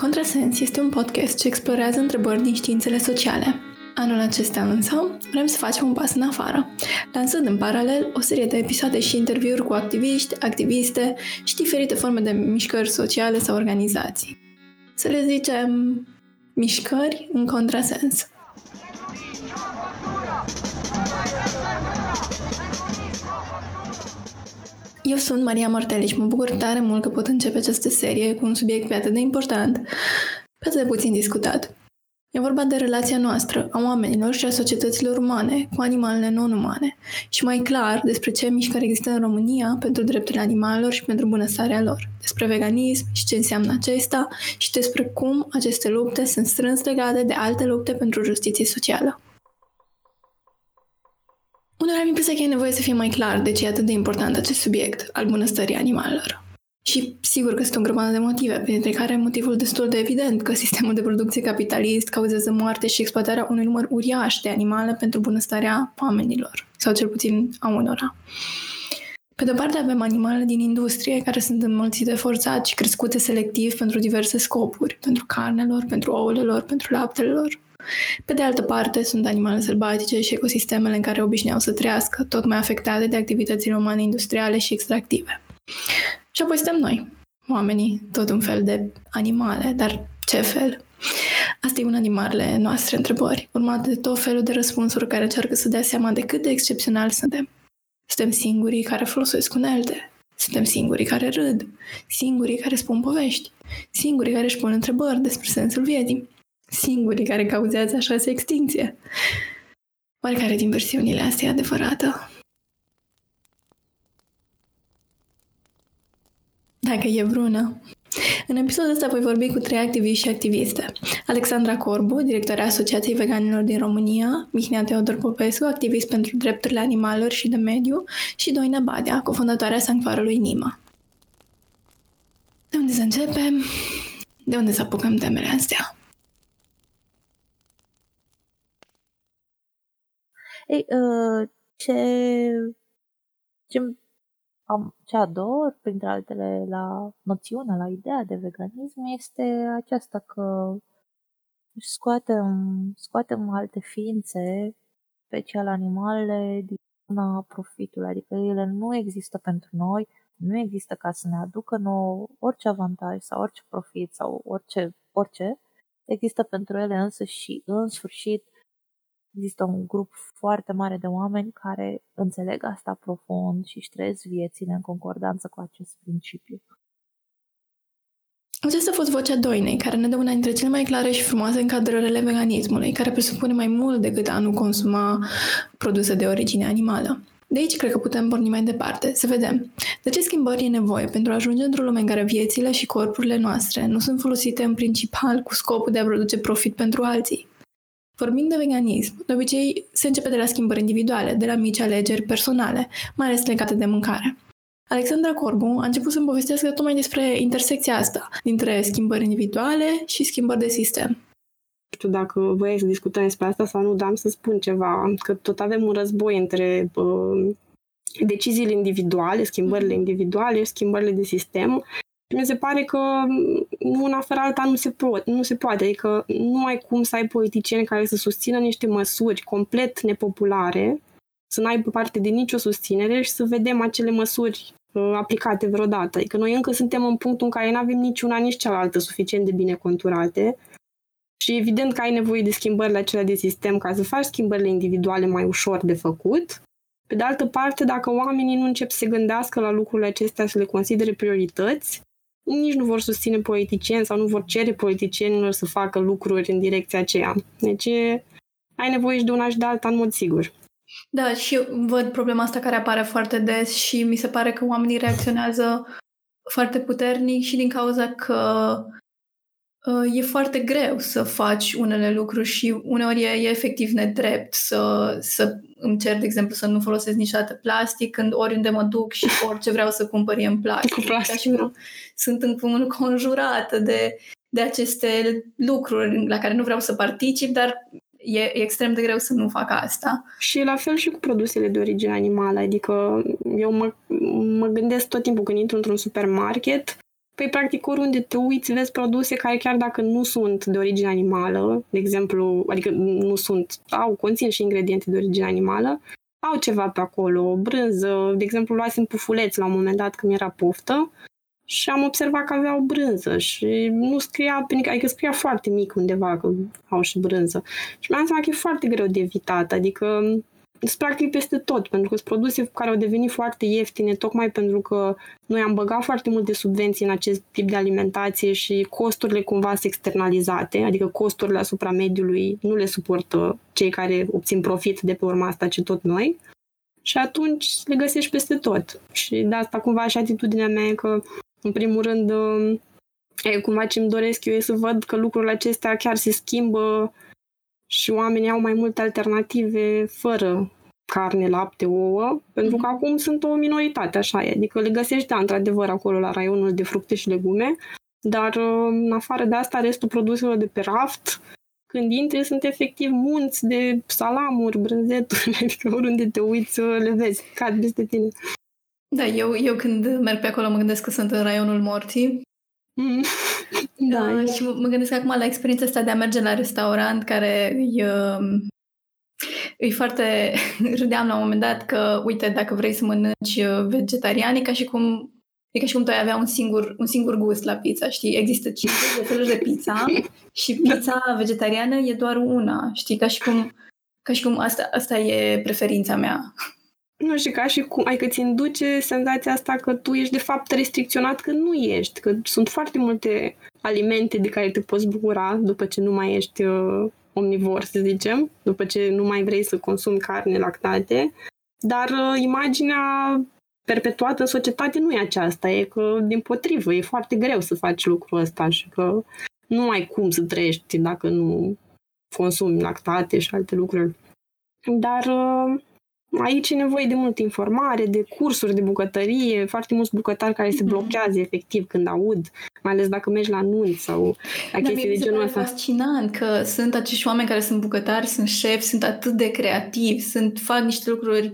Contrasens este un podcast ce explorează întrebări din științele sociale. Anul acesta însă vrem să facem un pas în afară, lansând în paralel o serie de episoade și interviuri cu activiști, activiste și diferite forme de mișcări sociale sau organizații. Să le zicem mișcări în contrasens. Eu sunt Maria Martele și mă bucur tare mult că pot începe această serie cu un subiect pe atât de important, pe atât de puțin discutat. E vorba de relația noastră, a oamenilor și a societăților umane, cu animalele non-umane, și mai clar despre ce mișcări există în România pentru drepturile animalelor și pentru bunăstarea lor, despre veganism și ce înseamnă acesta și despre cum aceste lupte sunt strâns legate de alte lupte pentru justiție socială. Uneori am impresia că e nevoie să fie mai clar de ce e atât de important acest subiect al bunăstării animalelor. Și sigur că sunt o grămadă de motive, printre care motivul destul de evident că sistemul de producție capitalist cauzează moarte și exploatarea unui număr uriaș de animale pentru bunăstarea oamenilor, sau cel puțin a unora. Pe de parte avem animale din industrie care sunt înmulțite forțat și crescute selectiv pentru diverse scopuri, pentru carnelor, pentru ouăle lor, pentru laptele lor. Pe de altă parte, sunt animale sălbatice și ecosistemele în care obișnuiau să trăiască, tot mai afectate de activitățile umane industriale și extractive. Și apoi suntem noi, oamenii, tot un fel de animale, dar ce fel? Asta e una din marile noastre întrebări, urmate de tot felul de răspunsuri care încearcă să dea seama de cât de excepțional suntem. Suntem singurii care folosesc unelte, suntem singurii care râd, singurii care spun povești, singurii care își pun întrebări despre sensul vieții, singurii care cauzează așa extinție. Oare din versiunile astea e adevărată? Dacă e vreuna. În episodul ăsta voi vorbi cu trei activiști și activiste. Alexandra Corbu, directoarea Asociației Veganilor din România, Mihnea Teodor Popescu, activist pentru drepturile animalelor și de mediu, și Doina Badea, cofondatoarea Sanctuarului Nima. De unde să începem? De unde să apucăm temele astea? Ei, uh, ce, ce, am, ce ador, printre altele, la noțiunea, la ideea de veganism, este aceasta că scoatem, scoatem alte ființe, special animalele, din zona profitului, adică ele nu există pentru noi, nu există ca să ne aducă nou orice avantaj sau orice profit sau orice, orice, există pentru ele însă și în sfârșit Există un grup foarte mare de oameni care înțeleg asta profund și își trăiesc viețile în concordanță cu acest principiu. Aceasta a fost vocea Doinei, care ne dă una dintre cele mai clare și frumoase încadrările veganismului, care presupune mai mult decât a nu consuma produse de origine animală. De aici cred că putem porni mai departe, să vedem de ce schimbări e nevoie pentru a ajunge într-o lume în care viețile și corpurile noastre nu sunt folosite în principal cu scopul de a produce profit pentru alții. Vorbind de veganism, de obicei se începe de la schimbări individuale, de la mici alegeri personale, mai ales legate de mâncare. Alexandra Corbu a început să-mi povestească tocmai despre intersecția asta, dintre schimbări individuale și schimbări de sistem. Nu știu dacă voi să discutăm despre asta sau nu, dar am să spun ceva, că tot avem un război între uh, deciziile individuale, schimbările mhm. individuale și schimbările de sistem mi se pare că una fără alta nu se, po- nu se poate. Adică nu ai cum să ai politicieni care să susțină niște măsuri complet nepopulare, să n-aibă parte de nicio susținere și să vedem acele măsuri uh, aplicate vreodată. Adică noi încă suntem în punctul în care nu avem niciuna, nici cealaltă suficient de bine conturate și evident că ai nevoie de schimbările acelea de sistem ca să faci schimbările individuale mai ușor de făcut. Pe de altă parte, dacă oamenii nu încep să se gândească la lucrurile acestea, să le considere priorități, nici nu vor susține politicieni sau nu vor cere politicienilor să facă lucruri în direcția aceea. Deci ai nevoie și de una și de alta în mod sigur. Da, și eu văd problema asta care apare foarte des și mi se pare că oamenii reacționează foarte puternic și din cauza că uh, e foarte greu să faci unele lucruri și uneori e, e efectiv nedrept să, să îmi cer, de exemplu, să nu folosesc niciodată plastic când oriunde mă duc și orice vreau să cumpăr e în plastic. Cu plastic, și da. Sunt înconjurată de, de aceste lucruri la care nu vreau să particip, dar e, e extrem de greu să nu fac asta. Și la fel și cu produsele de origine animală, adică eu mă, mă gândesc tot timpul când intru într-un supermarket Păi, practic, oriunde te uiți, vezi produse care chiar dacă nu sunt de origine animală, de exemplu, adică nu sunt, au, conțin și ingrediente de origine animală, au ceva pe acolo, o brânză, de exemplu, luasem pufuleți la un moment dat când era poftă și am observat că aveau brânză și nu scria, adică scria foarte mic undeva că au și brânză. Și mi-am seama că e foarte greu de evitat, adică sunt practic peste tot, pentru că sunt produse care au devenit foarte ieftine, tocmai pentru că noi am băgat foarte multe subvenții în acest tip de alimentație și costurile cumva sunt externalizate, adică costurile asupra mediului nu le suportă cei care obțin profit de pe urma asta, ci tot noi. Și atunci le găsești peste tot. Și de asta cumva și atitudinea mea e că, în primul rând, e, cumva ce îmi doresc eu e să văd că lucrurile acestea chiar se schimbă și oamenii au mai multe alternative fără carne, lapte, ouă, pentru că mhm. acum sunt o minoritate, așa e. Adică le găsești, da, într-adevăr, acolo la raionul de fructe și legume, dar în afară de asta, restul produselor de pe raft, când intri, sunt efectiv munți de salamuri, brânzeturi, adică oriunde te uiți, le vezi, cad peste tine. Da, eu, eu când merg pe acolo mă gândesc că sunt în raionul morții Mm. Da, da și mă gândesc acum la experiența asta de a merge la restaurant care e, um, e foarte... Râdeam la un moment dat că, uite, dacă vrei să mănânci uh, vegetarian, e ca și cum E ca și cum tu ai avea un singur, un singur gust la pizza, știi? Există 50 de feluri de pizza și pizza vegetariană e doar una, știi? Ca și cum, ca și cum asta, asta e preferința mea. Nu știu, ca și cum, adică ți induce senzația asta că tu ești de fapt restricționat când nu ești, că sunt foarte multe alimente de care te poți bucura după ce nu mai ești uh, omnivor, să zicem, după ce nu mai vrei să consumi carne, lactate, dar uh, imaginea perpetuată în societate nu e aceasta, e că, din potrivă, e foarte greu să faci lucrul ăsta și că nu ai cum să trăiești dacă nu consumi lactate și alte lucruri. Dar uh, Aici e nevoie de multă informare, de cursuri de bucătărie, foarte mulți bucătari care se mhm. blochează efectiv când aud, mai ales dacă mergi la anunț sau la da, chestii de genul ăsta. fascinant că sunt acești oameni care sunt bucătari, sunt șefi, sunt atât de creativi, sunt, fac niște lucruri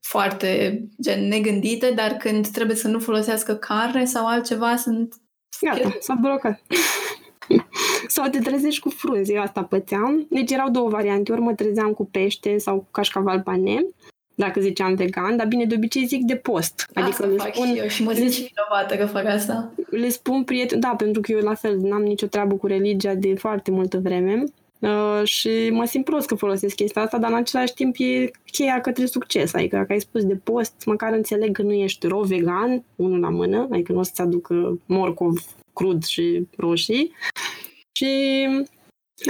foarte gen negândite, dar când trebuie să nu folosească carne sau altceva, sunt... Gata, s-a blocat. sau te trezești cu frunze, eu asta pățeam. Deci erau două variante, ori mă trezeam cu pește sau cu cașcaval pane, dacă ziceam vegan, dar bine, de obicei zic de post. Adică asta le fac spun, și eu și mă zic și vinovată că fac asta. Le spun prieten, da, pentru că eu la fel n-am nicio treabă cu religia de foarte multă vreme. Uh, și mă simt prost că folosesc chestia asta, dar în același timp e cheia către succes. Adică dacă ai spus de post, măcar înțeleg că nu ești ro vegan, unul la mână, adică nu o să-ți aducă morcov crud și roșii. Și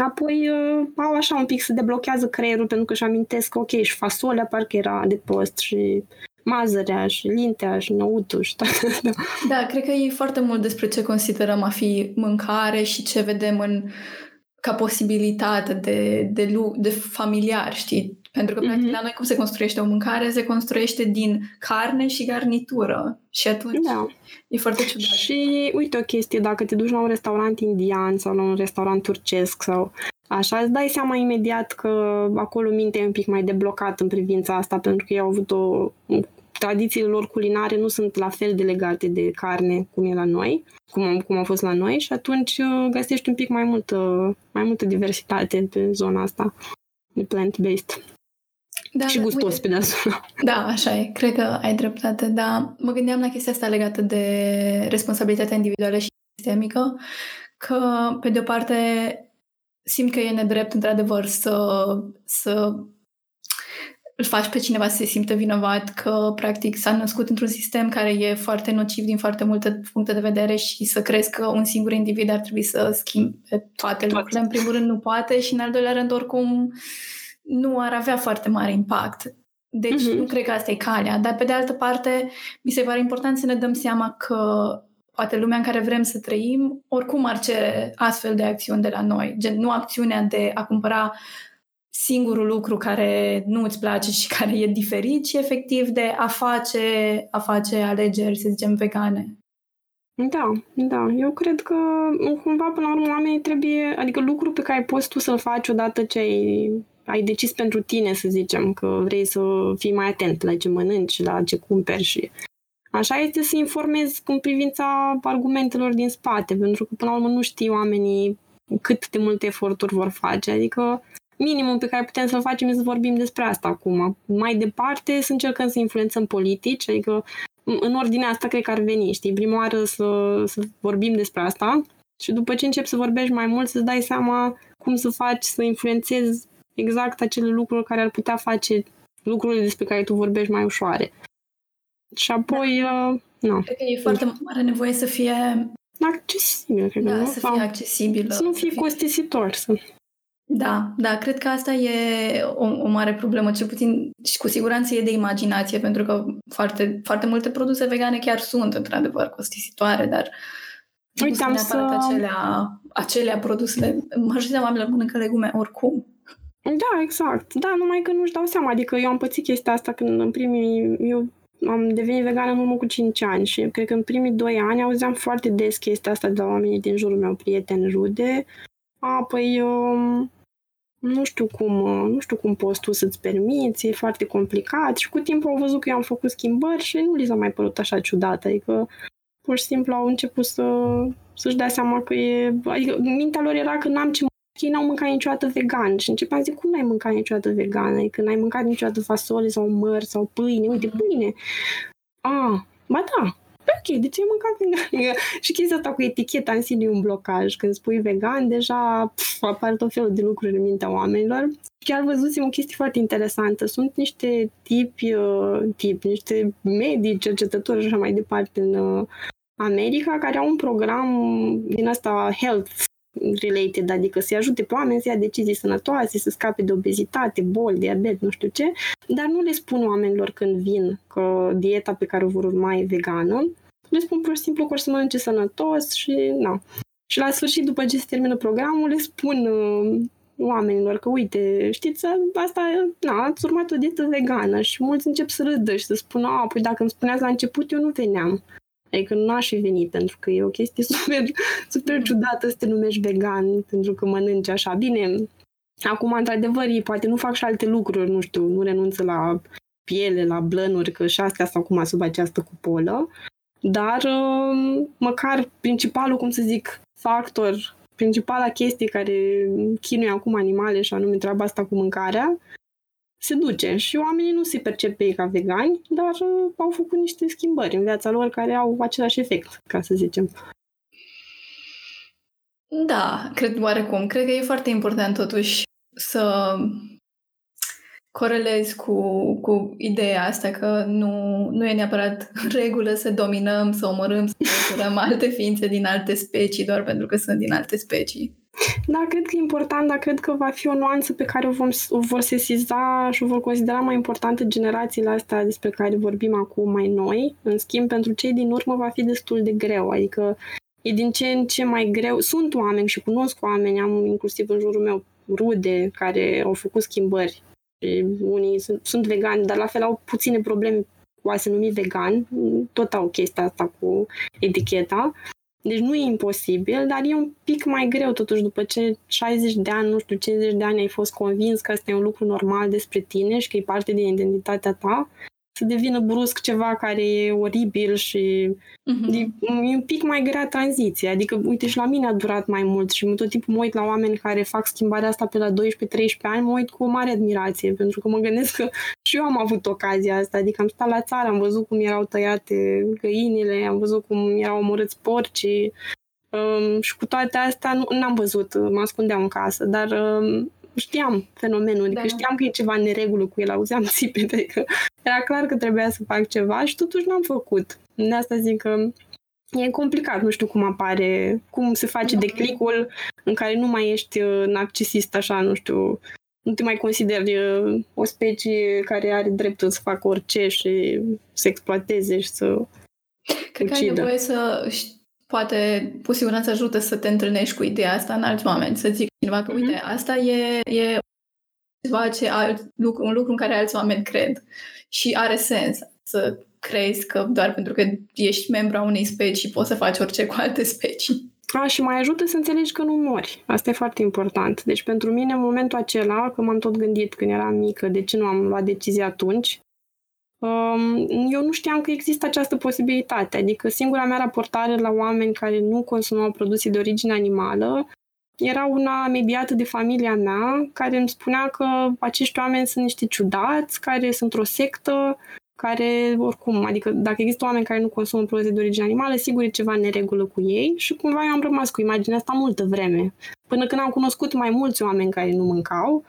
apoi uh, au așa un pic să deblochează creierul pentru că își amintesc că ok, și fasolea parcă era de post și mazărea și lintea și năutul și toate Da, cred că e foarte mult despre ce considerăm a fi mâncare și ce vedem în ca posibilitate de, de, de familiar, știi? Pentru că, practic, mm-hmm. la noi cum se construiește o mâncare? Se construiește din carne și garnitură. Și atunci da. e foarte ciudat. Și uite o chestie, dacă te duci la un restaurant indian sau la un restaurant turcesc sau așa, îți dai seama imediat că acolo mintea e un pic mai deblocat în privința asta, pentru că ei au avut o... Tradițiile lor culinare nu sunt la fel de legate de carne cum e la noi, cum, cum a fost la noi și atunci uh, găsești un pic mai multă, mai multă diversitate pe zona asta de plant-based. Da, și gustos uite, pe deasupra. Da, așa e. Cred că ai dreptate, dar mă gândeam la chestia asta legată de responsabilitatea individuală și sistemică, că, pe de o parte, simt că e nedrept, într-adevăr, să, să îl faci pe cineva să se simtă vinovat că, practic, s-a născut într-un sistem care e foarte nociv din foarte multe puncte de vedere și să crezi că un singur individ ar trebui să schimbe toate lucrurile. În primul rând nu poate și, în al doilea rând, oricum, nu ar avea foarte mare impact. Deci uh-huh. nu cred că asta e calea. Dar pe de altă parte, mi se pare important să ne dăm seama că poate lumea în care vrem să trăim oricum ar cere astfel de acțiuni de la noi. Gen, nu acțiunea de a cumpăra singurul lucru care nu îți place și care e diferit, ci efectiv de a face, a face alegeri, să zicem, vegane. Da, da. Eu cred că cumva până la urmă oamenii trebuie, adică lucrul pe care poți tu să-l faci odată ce ai ai decis pentru tine, să zicem, că vrei să fii mai atent la ce mănânci, la ce cumperi și Așa este să informezi în privința argumentelor din spate, pentru că până la urmă nu știu oamenii cât de multe eforturi vor face. Adică minimul pe care putem să-l facem este să vorbim despre asta acum. Mai departe, să încercăm să influențăm politici, adică în ordinea asta cred că ar veni, știi, prima oară să, să vorbim despre asta și după ce începi să vorbești mai mult, să-ți dai seama cum să faci să influențezi exact acele lucruri care ar putea face lucrurile despre care tu vorbești mai ușoare. Și apoi, da. uh, nu. Cred că e foarte mare nevoie să fie accesibil, cred da, nu? să fie accesibil. Să nu fie, fie costisitor. Să... Da, da, cred că asta e o, o mare problemă, cel puțin și cu siguranță e de imaginație, pentru că foarte, foarte multe produse vegane chiar sunt într-adevăr costisitoare, dar Uite, am să... acelea, acelea produsele, majoritatea oamenilor mănâncă legume oricum. Da, exact. Da, numai că nu-și dau seama. Adică eu am pățit chestia asta când în primii... Eu am devenit vegană în urmă cu 5 ani și cred că în primii 2 ani auzeam foarte des chestia asta de la oamenii din jurul meu, prieteni, rude. A, păi, um, nu știu cum, nu știu cum poți tu să-ți permiți, e foarte complicat și cu timpul au văzut că eu am făcut schimbări și nu li s-a mai părut așa ciudat, adică pur și simplu au început să, să-și dea seama că e... Adică mintea lor era că n-am ce ei n-au mâncat niciodată vegan și începeam zic, cum n-ai mâncat niciodată vegan? Adică n-ai mâncat niciodată fasole sau măr sau pâine? Uite, pâine! Ah, ba da, ok, de ce ai mâncat vegan? și chestia asta cu eticheta în sine e un blocaj. Când spui vegan, deja pf, apar tot felul de lucruri în mintea oamenilor. Chiar văzusem o chestie foarte interesantă. Sunt niște tipi, uh, tip, niște medici, cercetători și așa mai departe în uh, America, care au un program din asta health related, adică să-i ajute pe oameni să ia decizii sănătoase, să scape de obezitate, boli, diabet, nu știu ce, dar nu le spun oamenilor când vin că dieta pe care o vor urma e vegană, le spun pur și simplu că o să mănânce sănătos și na. Și la sfârșit, după ce se termină programul, le spun uh, oamenilor că, uite, știți, asta, na, ați urmat o dietă vegană și mulți încep să râdă și să spună, a, păi dacă îmi spuneați la început, eu nu veneam. Adică nu aș fi venit, pentru că e o chestie super, super ciudată să te numești vegan, pentru că mănânci așa. Bine, acum, într-adevăr, ei poate nu fac și alte lucruri, nu știu, nu renunță la piele, la blănuri, că și astea sunt acum sub această cupolă, dar um, măcar principalul, cum să zic, factor, principala chestie care chinuie acum animale și anume treaba asta cu mâncarea, se duce și oamenii nu se percep pe ei ca vegani, dar uh, au făcut niște schimbări în viața lor care au același efect, ca să zicem. Da, cred oarecum. Cred că e foarte important totuși să corelezi cu, cu ideea asta că nu, nu e neapărat regulă să dominăm, să omorâm, să curăm alte ființe din alte specii doar pentru că sunt din alte specii. Da, cred că e important, dar cred că va fi o nuanță pe care o, vom, o vor sesiza și o vor considera mai importantă generațiile astea despre care vorbim acum mai noi. În schimb, pentru cei din urmă va fi destul de greu, adică e din ce în ce mai greu. Sunt oameni și cunosc oameni, am inclusiv în jurul meu rude care au făcut schimbări. Și unii sunt, sunt vegani, dar la fel au puține probleme cu a se numi vegan. Tot au chestia asta cu eticheta. Deci nu e imposibil, dar e un pic mai greu totuși după ce 60 de ani, nu știu, 50 de ani ai fost convins că asta e un lucru normal despre tine și că e parte din identitatea ta să devină brusc ceva care e oribil și uh-huh. e, e un pic mai grea tranziția. Adică, uite, și la mine a durat mai mult și tot timpul mă uit la oameni care fac schimbarea asta pe la 12-13 ani, mă uit cu o mare admirație, pentru că mă gândesc că și eu am avut ocazia asta. Adică am stat la țară, am văzut cum erau tăiate găinile, am văzut cum erau omorâți porcii, Um, și cu toate astea nu, n-am văzut, mă ascundeam în casă, dar um, știam fenomenul, adică da. știam că e ceva în neregulă cu el, auzeam țipete, adică era clar că trebuia să fac ceva și totuși n-am făcut. De asta zic că e complicat, nu știu cum apare, cum se face da. declicul în care nu mai ești uh, narcisist așa, nu știu, nu te mai consideri uh, o specie care are dreptul să facă orice și să exploateze și să Cred ucidă. că ai nevoie să poate cu siguranță ajută să te întâlnești cu ideea asta în alți oameni, să zic cineva că, uite, mhm. asta e, e ceva ce alt lucru, un lucru în care alți oameni cred și are sens să crezi că doar pentru că ești membru a unei specii poți să faci orice cu alte specii. A, și mai ajută să înțelegi că nu mori. Asta e foarte important. Deci pentru mine, în momentul acela, că m-am tot gândit când eram mică, de ce nu am luat decizia atunci, um, eu nu știam că există această posibilitate. Adică singura mea raportare la oameni care nu consumau produse de origine animală era una mediată de familia mea, care îmi spunea că acești oameni sunt niște ciudați, care sunt o sectă, care, oricum, adică dacă există oameni care nu consumă produse de origine animală, sigur e ceva neregulă cu ei și cumva eu am rămas cu imaginea asta multă vreme. Până când am cunoscut mai mulți oameni care nu mâncau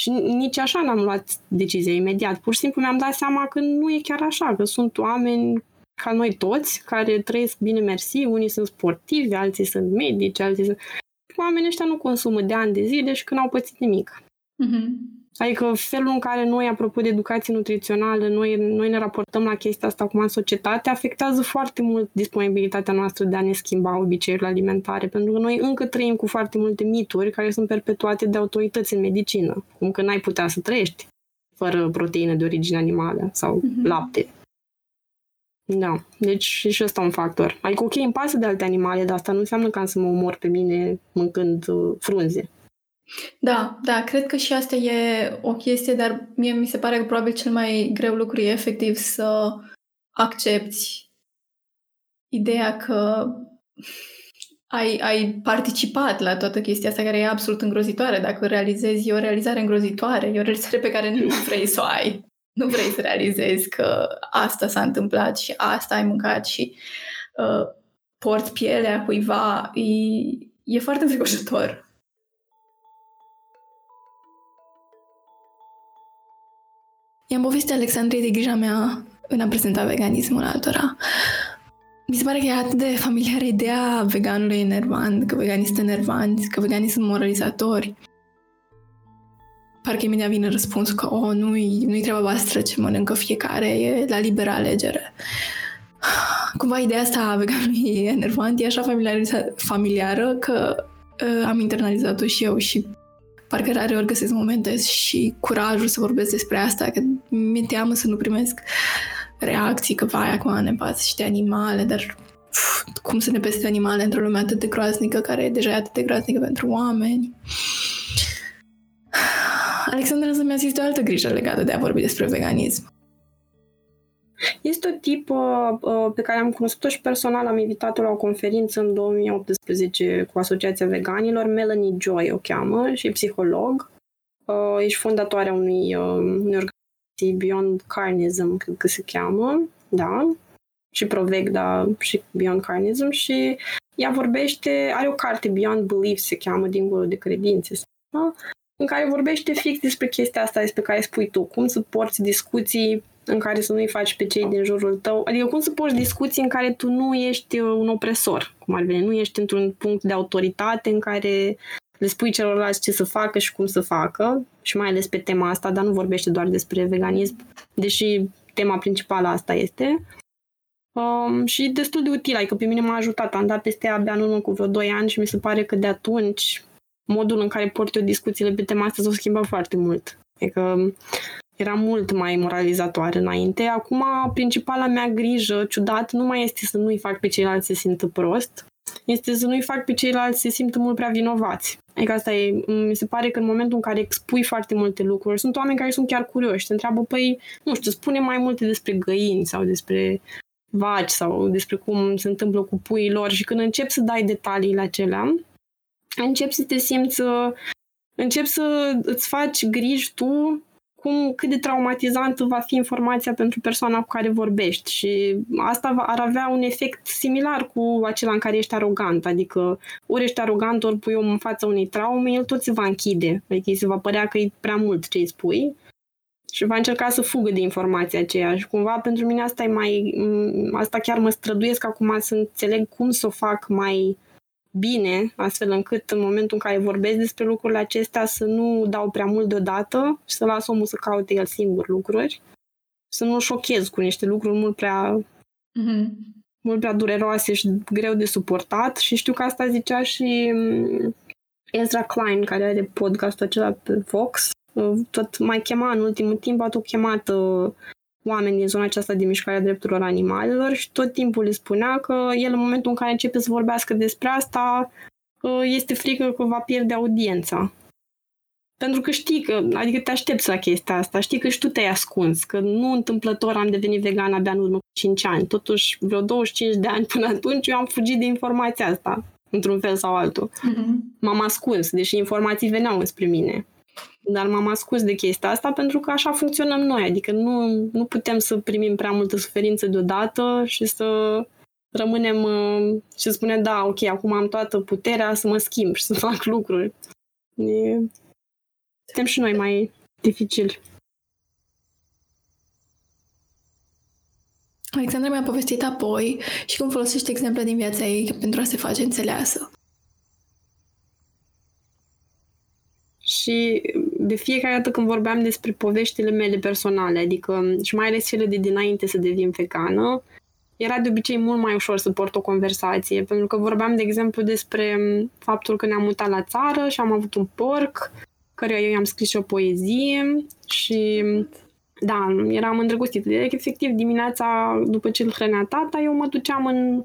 și nici așa n-am luat decizia imediat. Pur și simplu mi-am dat seama că nu e chiar așa, că sunt oameni ca noi toți, care trăiesc bine mersi, unii sunt sportivi, alții sunt medici, alții sunt... Oamenii ăștia nu consumă de ani de zile și că n-au pățit nimic. Mm-hmm. Adică felul în care noi, apropo de educație nutrițională, noi, noi ne raportăm la chestia asta acum în societate, afectează foarte mult disponibilitatea noastră de a ne schimba obiceiurile alimentare, pentru că noi încă trăim cu foarte multe mituri care sunt perpetuate de autorități în medicină, cum că n-ai putea să trăiești fără proteină de origine animală sau mm-hmm. lapte. Da, deci și ăsta un factor. Adică, ok, îmi pasă de alte animale, dar asta nu înseamnă că am să mă omor pe mine mâncând uh, frunze. Da, da, cred că și asta e o chestie, dar mie mi se pare că probabil cel mai greu lucru e efectiv să accepti ideea că ai, ai participat la toată chestia asta care e absolut îngrozitoare. Dacă realizezi, e o realizare îngrozitoare, e o realizare pe care nu vrei să o ai. Nu vrei să realizezi că asta s-a întâmplat și asta ai mâncat și uh, porți pielea cuiva. E, e foarte înfricoșător. I-am povestit Alexandrei de grija mea în a prezenta veganismul altora. Mi se pare că e atât de familiară ideea veganului enervant, că veganii sunt enervanți, că veganii sunt moralizatori. Parcă imediat vine răspunsul că, oh, nu-i, nu-i treaba voastră ce mănâncă fiecare, e la liberă alegere. Cumva ideea asta a veganului enervant e așa familiară că uh, am internalizat-o și eu și parcă rare ori găsesc momente și curajul să vorbesc despre asta, că mi-e teamă să nu primesc reacții, că vai, acum ne pasă și de animale, dar uf, cum să ne peste animale într-o lume atât de groaznică, care e deja atât de groaznică pentru oameni. Alexandra însă mi-a zis de o altă grijă legată de a vorbi despre veganism. Este o tipă uh, pe care am cunoscut-o și personal, am invitat-o la o conferință în 2018 cu Asociația Veganilor, Melanie Joy o cheamă și e psiholog. Uh, ești fondatoarea unui, uh, unei organizații Beyond Carnism, cred că se cheamă, da, și Provec, da, și Beyond Carnism și ea vorbește, are o carte Beyond Belief, se cheamă, dincolo de credințe, da? în care vorbește fix despre chestia asta despre care spui tu, cum să porți discuții în care să nu-i faci pe cei din jurul tău. Adică cum să porți discuții în care tu nu ești uh, un opresor, cum ar veni, nu ești într-un punct de autoritate în care le spui celorlalți ce să facă și cum să facă, și mai ales pe tema asta, dar nu vorbește doar despre veganism, deși tema principală asta este. Um, și destul de util, adică pe mine m-a ajutat. Am dat peste abia în urmă cu vreo 2 ani și mi se pare că de atunci modul în care port eu discuțiile pe tema asta s-a schimbat foarte mult. Adică era mult mai moralizatoare înainte. Acum, principala mea grijă, ciudat, nu mai este să nu-i fac pe ceilalți să se simtă prost, este să nu-i fac pe ceilalți să se simtă mult prea vinovați. Adică asta e, mi se pare că în momentul în care expui foarte multe lucruri, sunt oameni care sunt chiar curioși, te întreabă, păi, nu știu, spune mai multe despre găini sau despre vaci sau despre cum se întâmplă cu puii lor și când începi să dai detaliile acelea, începi să te simți, începi să îți faci griji tu cum, cât de traumatizantă va fi informația pentru persoana cu care vorbești și asta ar avea un efect similar cu acela în care ești arogant, adică ori ești arogant, ori pui om în fața unei traume, el tot se va închide, adică îi se va părea că e prea mult ce îi spui și va încerca să fugă de informația aceea și cumva pentru mine asta e mai, asta chiar mă străduiesc acum să înțeleg cum să o fac mai bine, astfel încât în momentul în care vorbesc despre lucrurile acestea să nu dau prea mult deodată și să las omul să caute el singur lucruri, să nu șochez cu niște lucruri mult prea mm-hmm. mult prea dureroase și greu de suportat. Și știu că asta zicea și mm, Ezra Klein, care are podcastul acela pe Vox, tot mai chema în ultimul timp, a tot chemat uh, oameni din zona aceasta de mișcarea drepturilor animalelor și tot timpul le spunea că el în momentul în care începe să vorbească despre asta este frică că va pierde audiența. pentru că știi că, adică te aștepți la chestia asta, știi că și tu te-ai ascuns, că nu întâmplător am devenit vegan abia în urmă cu 5 ani. Totuși, vreo 25 de ani până atunci, eu am fugit de informația asta, într-un fel sau altul. Mm-hmm. M-am ascuns, deși informații veneau înspre mine. Dar m-am ascuns de chestia asta pentru că așa funcționăm noi, adică nu, nu putem să primim prea multă suferință deodată și să rămânem uh, și să spunem, da, ok, acum am toată puterea să mă schimb și să fac lucruri. E... Suntem și noi mai dificili. Alexandra mi-a povestit apoi și cum folosește exemple din viața ei pentru a se face înțeleasă. Și de fiecare dată când vorbeam despre poveștile mele personale, adică și mai ales cele de dinainte să devin vegană, era de obicei mult mai ușor să port o conversație, pentru că vorbeam, de exemplu, despre faptul că ne-am mutat la țară și am avut un porc, căruia eu i-am scris și o poezie și da, eram îndrăgostită. Deci, efectiv, dimineața, după ce îl hrănea tata, eu mă duceam în uh,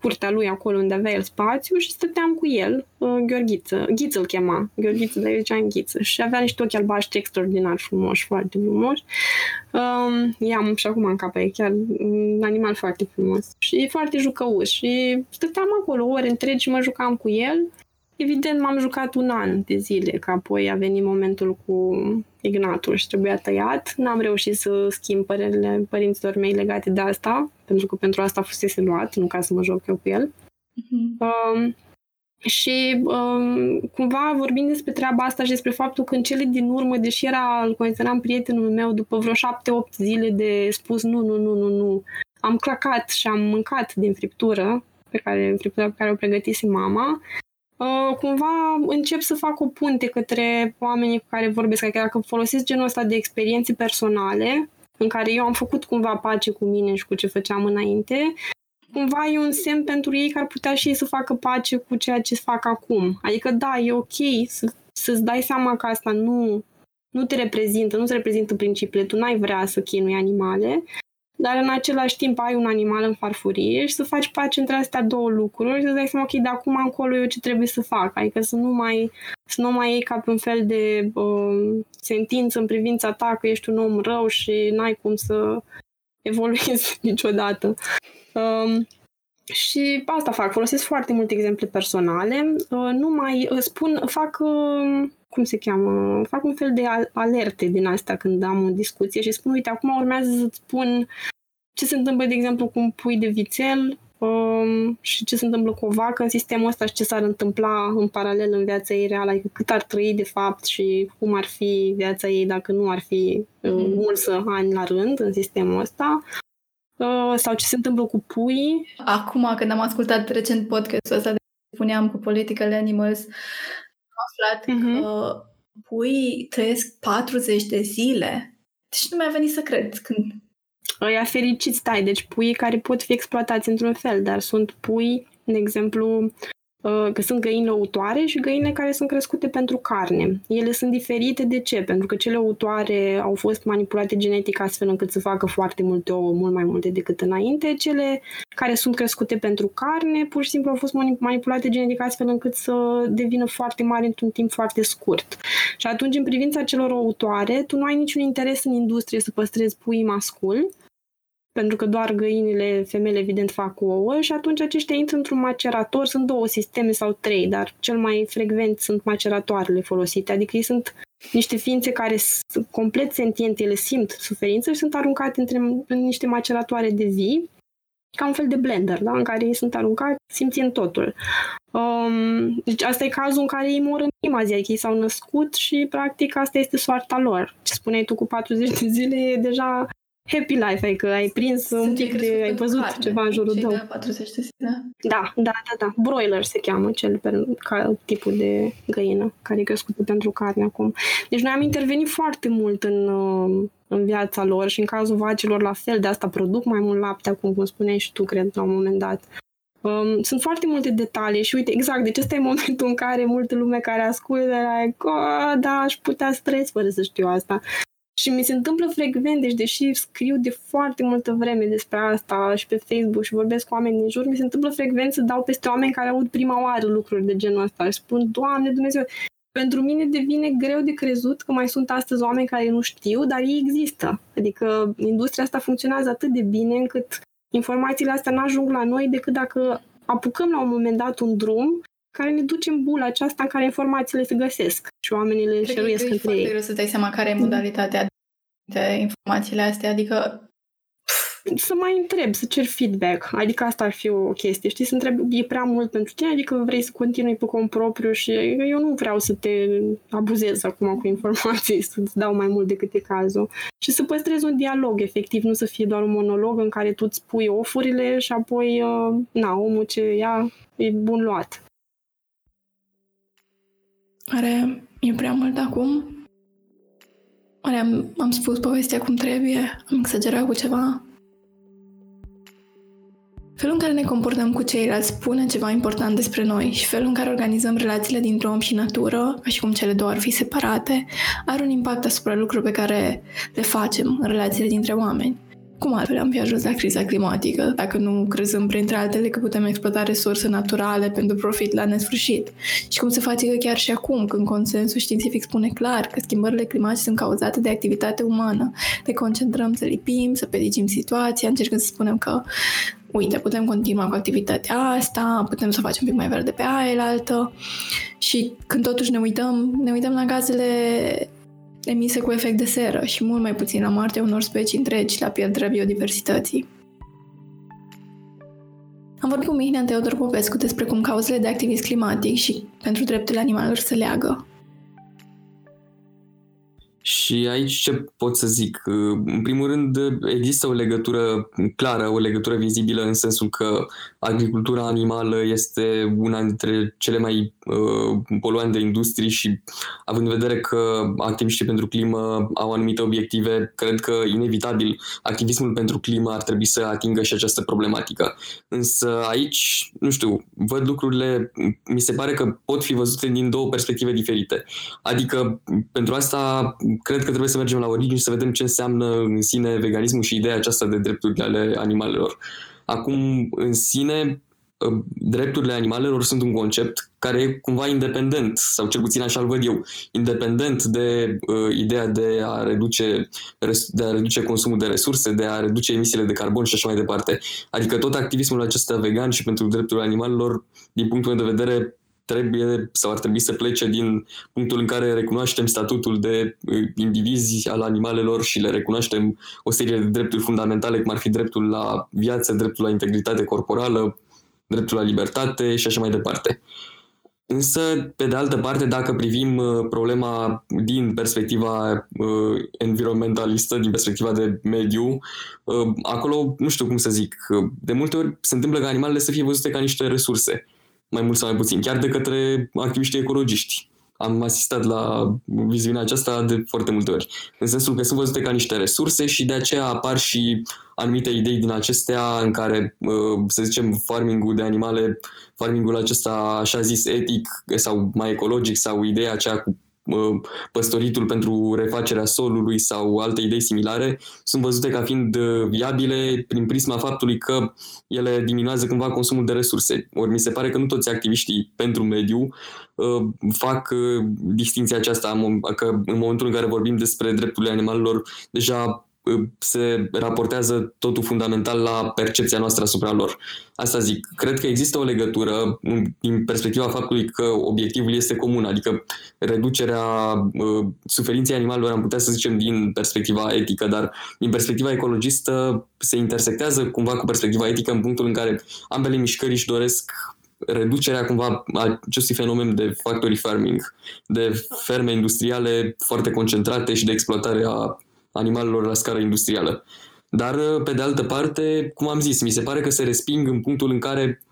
curtea lui acolo unde avea el spațiu și stăteam cu el, uh, Gheorghiță. Ghiță îl chema, Gheorghiță, dar eu ziceam Ghiță. Și avea niște ochi albaștri extraordinar frumoși, foarte frumoși. Uh, i-am și acum în cap, e chiar un animal foarte frumos. Și e foarte jucăuș. Și stăteam acolo ore întregi și mă jucam cu el. Evident, m-am jucat un an de zile, că apoi a venit momentul cu ignatul și trebuia tăiat. N-am reușit să schimb părerile părinților mei legate de asta, pentru că pentru asta fusese luat, nu ca să mă joc eu cu el. Uh-huh. Um, și um, cumva vorbind despre treaba asta și despre faptul că în cele din urmă, deși era, îl consideram prietenul meu, după vreo șapte-opt zile de spus nu, nu, nu, nu, nu, am clacat și am mâncat din friptură pe care, friptura pe care o pregătise mama Uh, cumva încep să fac o punte către oamenii cu care vorbesc. Adică dacă folosesc genul ăsta de experiențe personale, în care eu am făcut cumva pace cu mine și cu ce făceam înainte, cumva e un semn pentru ei că ar putea și ei să facă pace cu ceea ce fac acum. Adică da, e ok să, să-ți dai seama că asta nu, nu te reprezintă, nu-ți reprezintă principiile, tu n-ai vrea să chinui animale, dar în același timp ai un animal în farfurie și să faci pace între astea două lucruri și să dai seama, ok, de acum încolo eu ce trebuie să fac, adică să nu mai, să nu mai iei ca pe un fel de uh, sentință în privința ta că ești un om rău și n-ai cum să evoluezi niciodată. Um, și asta fac, folosesc foarte multe exemple personale, uh, nu mai uh, spun, fac, uh, cum se cheamă, fac un fel de alerte din asta când am o discuție și spun, uite, acum urmează să-ți spun ce se întâmplă, de exemplu, cu un pui de vițel um, și ce se întâmplă cu o vacă în sistemul ăsta și ce s-ar întâmpla în paralel în viața ei reală, adică cât ar trăi de fapt și cum ar fi viața ei dacă nu ar fi uh, mm. mulți ani la rând în sistemul ăsta. Uh, sau ce se întâmplă cu pui. Acum, când am ascultat recent podcastul ăsta de spuneam cu Political Animals, am aflat uh-huh. că pui trăiesc 40 de zile. Deci nu mi-a venit să cred când... Ăia fericit stai, deci pui care pot fi exploatați într-un fel, dar sunt pui, de exemplu, Uh, că sunt găini lăutoare și găinile care sunt crescute pentru carne. Ele sunt diferite de ce? Pentru că cele lăutoare au fost manipulate genetic astfel încât să facă foarte multe ouă, mult mai multe decât înainte. Cele care sunt crescute pentru carne, pur și simplu au fost manipulate genetic astfel încât să devină foarte mari într-un timp foarte scurt. Și atunci, în privința celor ouătoare, tu nu ai niciun interes în industrie să păstrezi puii masculi, pentru că doar găinile, femele, evident, fac ouă și atunci aceștia intră într-un macerator. Sunt două sisteme sau trei, dar cel mai frecvent sunt maceratoarele folosite, adică ei sunt niște ființe care sunt complet sentiente, ele simt suferință și sunt aruncate între, în niște maceratoare de vii, ca un fel de blender, da? în care ei sunt aruncați simțind totul. Um, deci asta e cazul în care ei mor în prima zi, adică ei s-au născut și practic asta este soarta lor. Ce spuneai tu cu 40 de zile e deja happy life, adică ai prins Sunt un pic de, ai văzut carne, ceva în jurul tău. 40 de zile. Da, da, da, da. Broiler se cheamă cel pe, ca, tipul de găină care e crescută pentru carne acum. Deci noi am intervenit foarte mult în, uh, în viața lor și în cazul vacilor la fel, de asta produc mai mult lapte acum, cum spuneai și tu, cred, la un moment dat. Um, sunt foarte multe detalii și uite, exact, deci ăsta e momentul în care multă lume care ascultă, like, oh, da, aș putea stres fără să știu asta. Și mi se întâmplă frecvent, deci deși scriu de foarte multă vreme despre asta și pe Facebook și vorbesc cu oameni din jur, mi se întâmplă frecvent să dau peste oameni care aud prima oară lucruri de genul ăsta și spun, Doamne Dumnezeu, pentru mine devine greu de crezut că mai sunt astăzi oameni care nu știu, dar ei există. Adică industria asta funcționează atât de bine încât informațiile astea nu ajung la noi decât dacă apucăm la un moment dat un drum care ne duce în bula aceasta în care informațiile se găsesc și oamenii le șeruiesc între ei. Cred să dai seama care e modalitatea de informațiile astea, adică să mai întreb, să cer feedback. Adică asta ar fi o chestie, știi? Să întreb, e prea mult pentru tine? Adică vrei să continui pe cont propriu și eu nu vreau să te abuzez acum cu informații, să-ți dau mai mult decât e cazul. Și să păstrezi un dialog, efectiv, nu să fie doar un monolog în care tu îți pui ofurile și apoi, uh, na, omul ce ia e bun luat. Are e prea mult acum? Oare am, am spus povestea cum trebuie? Am exagerat cu ceva? Felul în care ne comportăm cu ceilalți spune ceva important despre noi și felul în care organizăm relațiile dintre om și natură, ca și cum cele două ar fi separate, are un impact asupra lucrurilor pe care le facem în relațiile dintre oameni. Cum altfel am fi ajuns la criza climatică, dacă nu crezăm printre altele că putem exploata resurse naturale pentru profit la nesfârșit? Și cum se face că chiar și acum, când consensul științific spune clar că schimbările climatice sunt cauzate de activitate umană, ne concentrăm să lipim, să pedicim situația, încercând să spunem că uite, putem continua cu activitatea asta, putem să o facem un pic mai verde pe aia altă și când totuși ne uităm, ne uităm la gazele emise cu efect de seră și mult mai puțin la moartea unor specii întregi, la pierderea biodiversității. Am vorbit cu Mihnea Teodor Popescu despre cum cauzele de activism climatic și pentru drepturile animalelor se leagă. Și aici ce pot să zic? În primul rând, există o legătură clară, o legătură vizibilă în sensul că agricultura animală este una dintre cele mai uh, poluante industrii și având în vedere că activiștii pentru climă au anumite obiective, cred că inevitabil activismul pentru climă ar trebui să atingă și această problematică. Însă aici, nu știu, văd lucrurile, mi se pare că pot fi văzute din două perspective diferite. Adică pentru asta cred că trebuie să mergem la origini și să vedem ce înseamnă în sine veganismul și ideea aceasta de drepturile ale animalelor. Acum, în sine, ă, drepturile animalelor sunt un concept care e cumva independent, sau cel puțin așa-l văd eu, independent de uh, ideea de a, reduce, de a reduce consumul de resurse, de a reduce emisiile de carbon și așa mai departe. Adică tot activismul acesta vegan și pentru drepturile animalelor, din punctul meu de vedere, trebuie sau ar trebui să plece din punctul în care recunoaștem statutul de uh, indivizi al animalelor și le recunoaștem o serie de drepturi fundamentale, cum ar fi dreptul la viață, dreptul la integritate corporală, dreptul la libertate și așa mai departe. Însă, pe de altă parte, dacă privim uh, problema din perspectiva uh, environmentalistă, din perspectiva de mediu, acolo nu știu cum să zic, de multe ori se întâmplă ca animalele să fie văzute ca niște resurse mai mult sau mai puțin, chiar de către activiștii ecologiști. Am asistat la viziunea aceasta de foarte multe ori. În sensul că sunt văzute ca niște resurse și de aceea apar și anumite idei din acestea în care, să zicem, farmingul de animale, farmingul acesta așa zis etic sau mai ecologic sau ideea aceea cu păstoritul pentru refacerea solului sau alte idei similare sunt văzute ca fiind uh, viabile prin prisma faptului că ele diminuează cumva consumul de resurse. Ori mi se pare că nu toți activiștii pentru mediu uh, fac uh, distinția aceasta, că în momentul în care vorbim despre drepturile animalelor, deja se raportează totul fundamental la percepția noastră asupra lor. Asta zic. Cred că există o legătură din perspectiva faptului că obiectivul este comun, adică reducerea uh, suferinței animalelor, am putea să zicem, din perspectiva etică, dar din perspectiva ecologistă se intersectează cumva cu perspectiva etică în punctul în care ambele mișcări își doresc reducerea cumva a acestui fenomen de factory farming, de ferme industriale foarte concentrate și de exploatare a animalelor la scară industrială. Dar, uh, pe de altă parte, cum am zis, mi se pare că se resping în punctul în care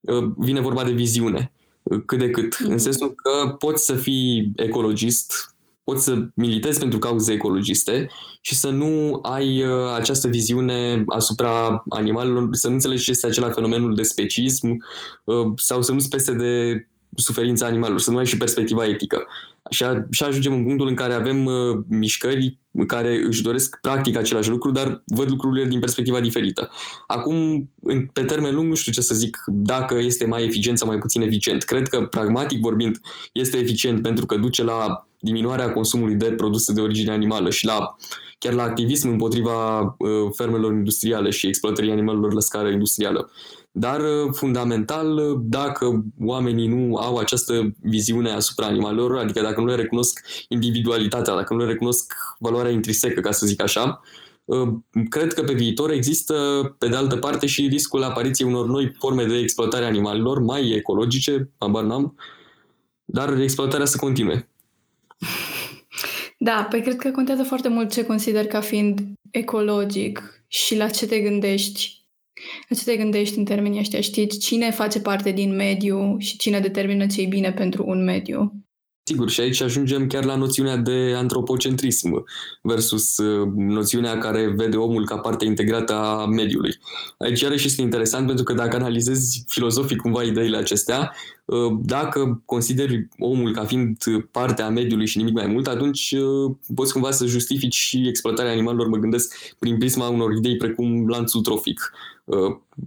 uh, vine vorba de viziune, uh, cât de cât. În mhm. sensul că poți să fii ecologist, poți să militezi pentru cauze ecologiste și să nu ai această viziune asupra animalelor, să nu înțelegi ce este acela fenomenul de specism sau să nu-ți pese de suferința animalelor, să nu ai și perspectiva etică. Și, a, și ajungem în punctul în care avem uh, mișcări care își doresc practic același lucru, dar văd lucrurile din perspectiva diferită. Acum, în, pe termen lung, nu știu ce să zic, dacă este mai eficient sau mai puțin eficient. Cred că, pragmatic vorbind, este eficient pentru că duce la diminuarea consumului de produse de origine animală și la chiar la activism împotriva uh, fermelor industriale și exploatării animalelor la scară industrială. Dar, uh, fundamental, uh, dacă oamenii nu au această viziune asupra animalelor, adică dacă nu le recunosc individualitatea, dacă nu le recunosc valoarea intrinsecă, ca să zic așa, uh, cred că pe viitor există, pe de altă parte, și riscul apariției unor noi forme de exploatare a animalelor, mai ecologice, abar n-am, dar exploatarea să continue. Da, pe cred că contează foarte mult ce consider ca fiind ecologic și la ce te gândești la ce te gândești în termenii ăștia? Știi cine face parte din mediu și cine determină ce e bine pentru un mediu? Sigur, și aici ajungem chiar la noțiunea de antropocentrism versus uh, noțiunea care vede omul ca parte integrată a mediului. Aici iarăși este interesant pentru că dacă analizezi filozofic cumva ideile acestea, uh, dacă consideri omul ca fiind parte a mediului și nimic mai mult, atunci uh, poți cumva să justifici și exploatarea animalelor, mă gândesc, prin prisma unor idei precum lanțul trofic.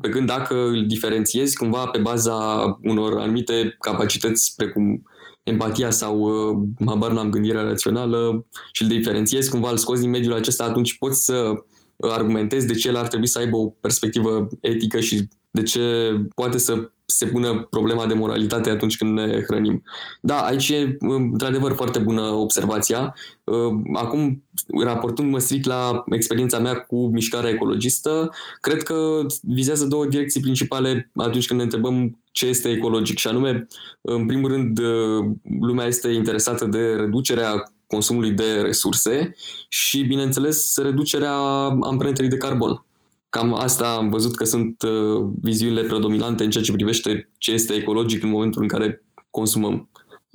Pe când dacă îl diferențiezi cumva pe baza unor anumite capacități precum empatia sau, uh, habar n-am, gândirea rațională și îl diferențiezi, cumva îl scoți din mediul acesta, atunci poți să argumentezi de ce el ar trebui să aibă o perspectivă etică și de ce poate să se pună problema de moralitate atunci când ne hrănim. Da, aici e într-adevăr foarte bună observația. Uh, acum, raportându-mă strict la experiența mea cu mișcarea ecologistă, cred că vizează două direcții principale atunci când ne întrebăm ce este ecologic și anume, în primul rând, uh, lumea este interesată de reducerea consumului de resurse și, bineînțeles, reducerea amprentei de carbon. Cam asta am văzut că sunt uh, viziunile predominante în ceea ce privește ce este ecologic în momentul în care consumăm.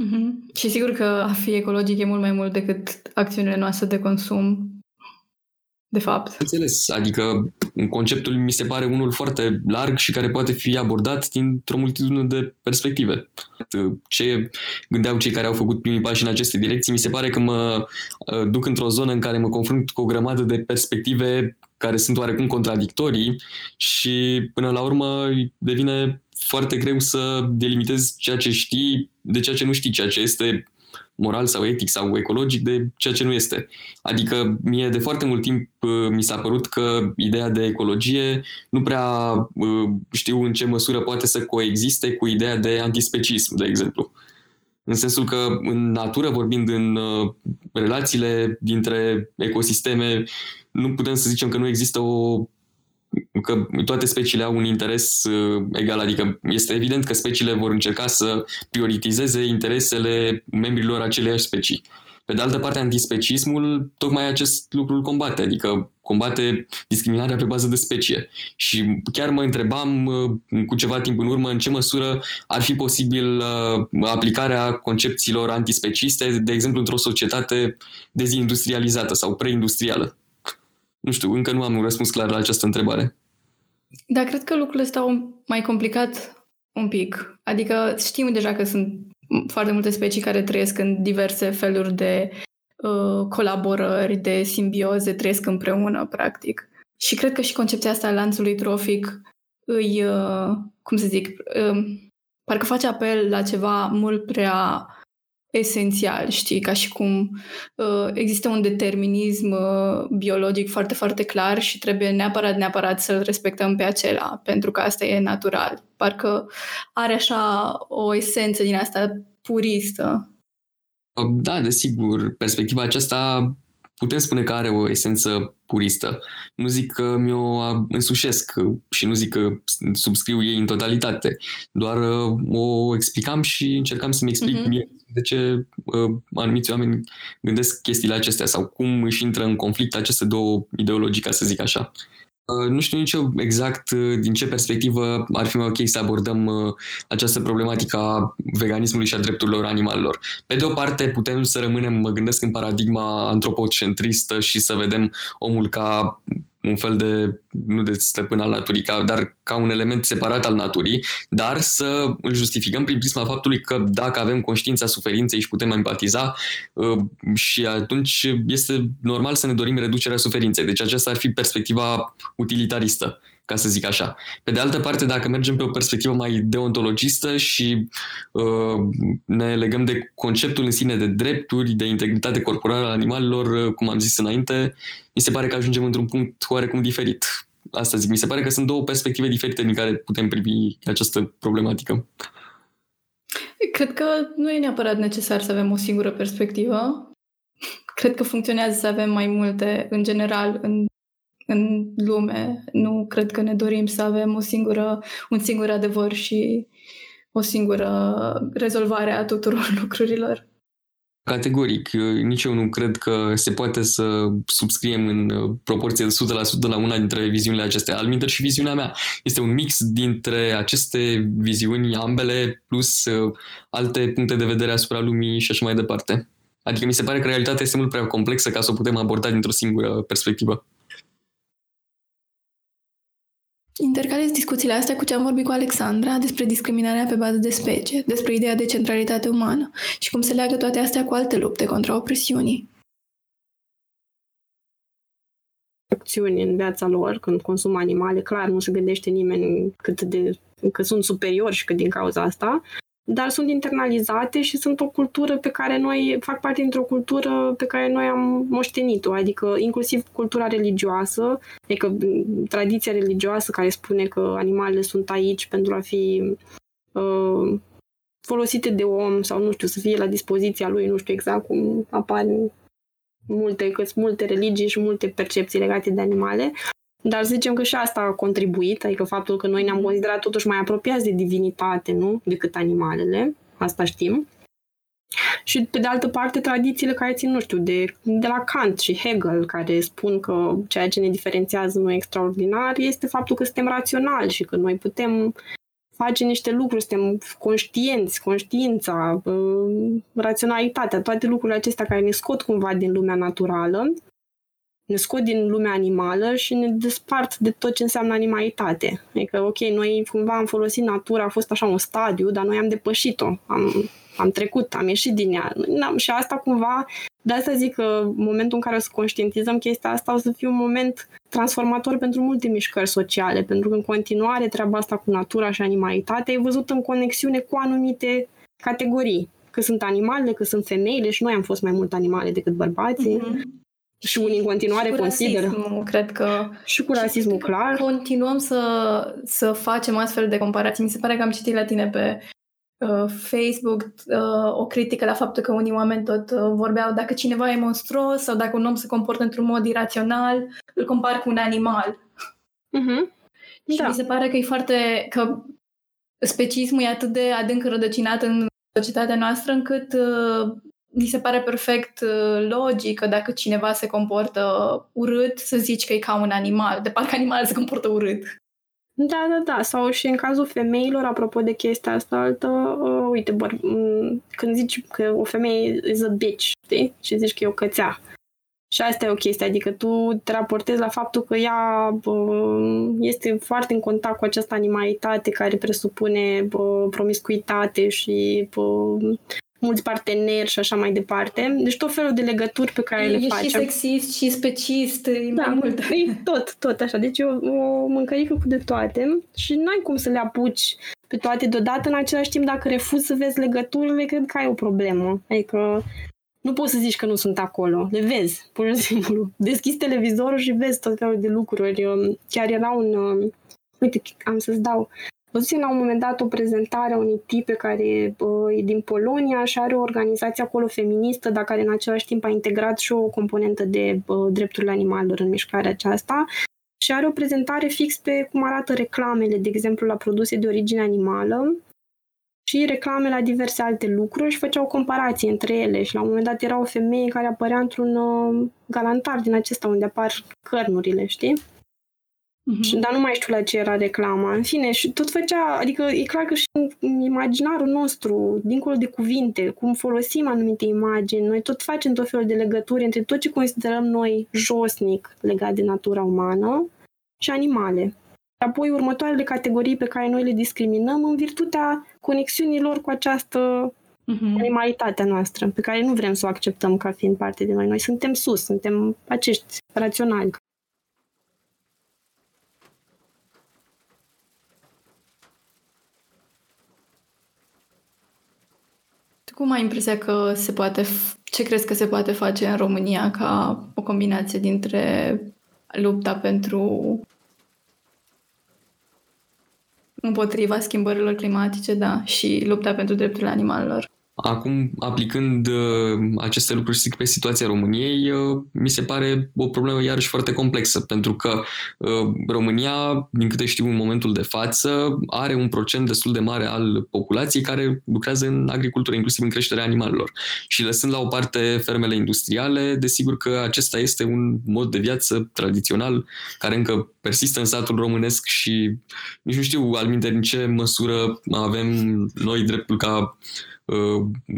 Mm-hmm. Și sigur că a fi ecologic e mult mai mult decât acțiunile noastre de consum, de fapt. Înțeles, adică conceptul mi se pare unul foarte larg și care poate fi abordat dintr-o multitudine de perspective. Ce gândeau cei care au făcut primii pași în aceste direcții, mi se pare că mă uh, duc într-o zonă în care mă confrunt cu o grămadă de perspective care sunt oarecum contradictorii și până la urmă devine foarte greu să delimitezi ceea ce știi de ceea ce nu știi, ceea ce este moral sau etic sau ecologic de ceea ce nu este. Adică mie de foarte mult timp uh, mi s-a părut că ideea de ecologie nu prea uh, știu în ce măsură poate să coexiste cu ideea de antispecism, de exemplu. În sensul că în natură, vorbind în uh, relațiile dintre ecosisteme, nu putem să zicem că nu există o că toate speciile au un interes uh, egal, adică este evident că speciile vor încerca să prioritizeze interesele membrilor aceleiași specii. Pe de altă parte, antispecismul tocmai acest lucru îl combate, adică combate discriminarea pe bază de specie. Și chiar mă întrebam uh, cu ceva timp în urmă în ce măsură ar fi posibil uh, aplicarea concepțiilor antispeciste, de exemplu, într-o societate dezindustrializată sau preindustrială. Nu știu, încă nu am un răspuns clar la această întrebare. Da, cred că lucrurile stau mai complicat un pic. Adică știm deja că sunt foarte multe specii care trăiesc în diverse feluri de uh, colaborări, de simbioze, trăiesc împreună, practic. Și cred că și concepția asta a lanțului trofic îi, uh, cum să zic, uh, parcă face apel la ceva mult prea esențial, știi, ca și cum uh, există un determinism uh, biologic foarte, foarte clar și trebuie neapărat, neapărat să-l respectăm pe acela, pentru că asta e natural. Parcă are așa o esență din asta puristă. Da, desigur, perspectiva aceasta putem spune că are o esență puristă. Nu zic că mi-o însușesc și nu zic că subscriu ei în totalitate. Doar uh, o explicam și încercam să-mi explic uh-huh. mie de ce uh, anumiți oameni gândesc chestiile acestea sau cum își intră în conflict aceste două ideologii, ca să zic așa. Uh, nu știu nici eu exact uh, din ce perspectivă ar fi mai ok să abordăm uh, această problematică a veganismului și a drepturilor animalelor. Pe de o parte, putem să rămânem, mă gândesc, în paradigma antropocentristă și să vedem omul ca un fel de, nu de stăpân al naturii, ca, dar ca un element separat al naturii, dar să îl justificăm prin prisma faptului că dacă avem conștiința suferinței și putem empatiza uh, și atunci este normal să ne dorim reducerea suferinței. Deci aceasta ar fi perspectiva utilitaristă ca să zic așa. Pe de altă parte, dacă mergem pe o perspectivă mai deontologistă și uh, ne legăm de conceptul în sine de drepturi, de integritate corporală a animalelor, uh, cum am zis înainte, mi se pare că ajungem într-un punct oarecum diferit. Asta zic, mi se pare că sunt două perspective diferite din care putem privi această problematică. Cred că nu e neapărat necesar să avem o singură perspectivă. Cred că funcționează să avem mai multe, în general, în în lume. Nu cred că ne dorim să avem o singură, un singur adevăr și o singură rezolvare a tuturor lucrurilor. Categoric, nici eu nu cred că se poate să subscriem în proporție de 100% la una dintre viziunile acestea. Alminter și viziunea mea este un mix dintre aceste viziuni ambele plus uh, alte puncte de vedere asupra lumii și așa mai departe. Adică mi se pare că realitatea este mult prea complexă ca să o putem aborda dintr-o singură perspectivă. Intercalez discuțiile astea cu ce am vorbit cu Alexandra despre discriminarea pe bază de specie, despre ideea de centralitate umană și cum se leagă toate astea cu alte lupte contra opresiunii. acțiuni în viața lor când consumă animale, clar nu se gândește nimeni cât de, că sunt superiori și că din cauza asta, dar sunt internalizate și sunt o cultură pe care noi, fac parte dintr-o cultură pe care noi am moștenit-o, adică inclusiv cultura religioasă, adică tradiția religioasă care spune că animalele sunt aici pentru a fi uh, folosite de om sau, nu știu, să fie la dispoziția lui, nu știu exact cum apar multe, că multe religii și multe percepții legate de animale, dar să zicem că și asta a contribuit, adică faptul că noi ne-am considerat totuși mai apropiați de divinitate, nu? Decât animalele, asta știm. Și pe de altă parte tradițiile care țin, nu știu, de, de la Kant și Hegel, care spun că ceea ce ne diferențiază noi extraordinar este faptul că suntem raționali și că noi putem face niște lucruri, suntem conștienți, conștiința, uh, raționalitatea, toate lucrurile acestea care ne scot cumva din lumea naturală ne scot din lumea animală și ne despart de tot ce înseamnă animalitate. Adică, ok, noi cumva am folosit natura, a fost așa un stadiu, dar noi am depășit-o, am, am trecut, am ieșit din ea. Și asta cumva, de asta zic că momentul în care o să conștientizăm chestia asta o să fie un moment transformator pentru multe mișcări sociale, pentru că în continuare treaba asta cu natura și animalitatea e văzută în conexiune cu anumite categorii. Că sunt animalele, că sunt femeile și noi am fost mai mult animale decât bărbații. Mm-hmm și unii în continuare și cu consideră. Rasismul, cred că. Și cu rasismul, clar. Continuăm să, să facem astfel de comparații. Mi se pare că am citit la tine pe uh, Facebook uh, o critică la faptul că unii oameni tot uh, vorbeau dacă cineva e monstruos sau dacă un om se comportă într-un mod irațional, îl compar cu un animal. Uh-huh. Și da. mi se pare că e foarte... că specismul e atât de adânc rădăcinat în societatea noastră încât uh, mi se pare perfect uh, logic că dacă cineva se comportă urât, să zici că e ca un animal, de parcă animalul se comportă urât. Da, da, da. Sau și în cazul femeilor, apropo de chestia asta altă, uh, uite, băr, mm, când zici că o femeie is a bitch, știi? Și zici că e o cățea. Și asta e o chestie, adică tu te raportezi la faptul că ea bă, este foarte în contact cu această animalitate care presupune bă, promiscuitate și bă, mulți parteneri și așa mai departe. Deci tot felul de legături pe care e, le e facem. și sexist și specist, e da, mai mult. E tot, tot așa. Deci e o, o mâncărică cu de toate și nu ai cum să le apuci pe toate deodată. În același timp, dacă refuzi să vezi legăturile, cred că ai o problemă. Adică nu poți să zici că nu sunt acolo. Le vezi, pur și simplu. Deschizi televizorul și vezi tot felul de lucruri. Chiar era un... Uite, am să-ți dau Văzusem la un moment dat o prezentare a unei tipe care uh, e din Polonia și are o organizație acolo feministă, dar care în același timp a integrat și o componentă de uh, drepturile animalelor în mișcarea aceasta și are o prezentare fix pe cum arată reclamele, de exemplu, la produse de origine animală și reclame la diverse alte lucruri și făcea o comparație între ele și la un moment dat era o femeie care apărea într-un uh, galantar din acesta unde apar cărnurile, știi? Uh-huh. Dar nu mai știu la ce era reclama. În fine, și tot făcea, adică e clar că și în imaginarul nostru, dincolo de cuvinte, cum folosim anumite imagini, noi tot facem tot felul de legături între tot ce considerăm noi josnic legat de natura umană și animale. Apoi următoarele categorii pe care noi le discriminăm în virtutea conexiunilor cu această uh-huh. animalitatea noastră, pe care nu vrem să o acceptăm ca fiind parte de noi. Noi suntem sus, suntem acești raționali. Cum ai impresia că se poate, ce crezi că se poate face în România ca o combinație dintre lupta pentru împotriva schimbărilor climatice, da, și lupta pentru drepturile animalelor? Acum, aplicând uh, aceste lucruri strict pe situația României, uh, mi se pare o problemă iarăși foarte complexă, pentru că uh, România, din câte știu în momentul de față, are un procent destul de mare al populației care lucrează în agricultură, inclusiv în creșterea animalelor. Și lăsând la o parte fermele industriale, desigur că acesta este un mod de viață tradițional care încă persistă în satul românesc și nici nu știu al în ce măsură avem noi dreptul ca uh,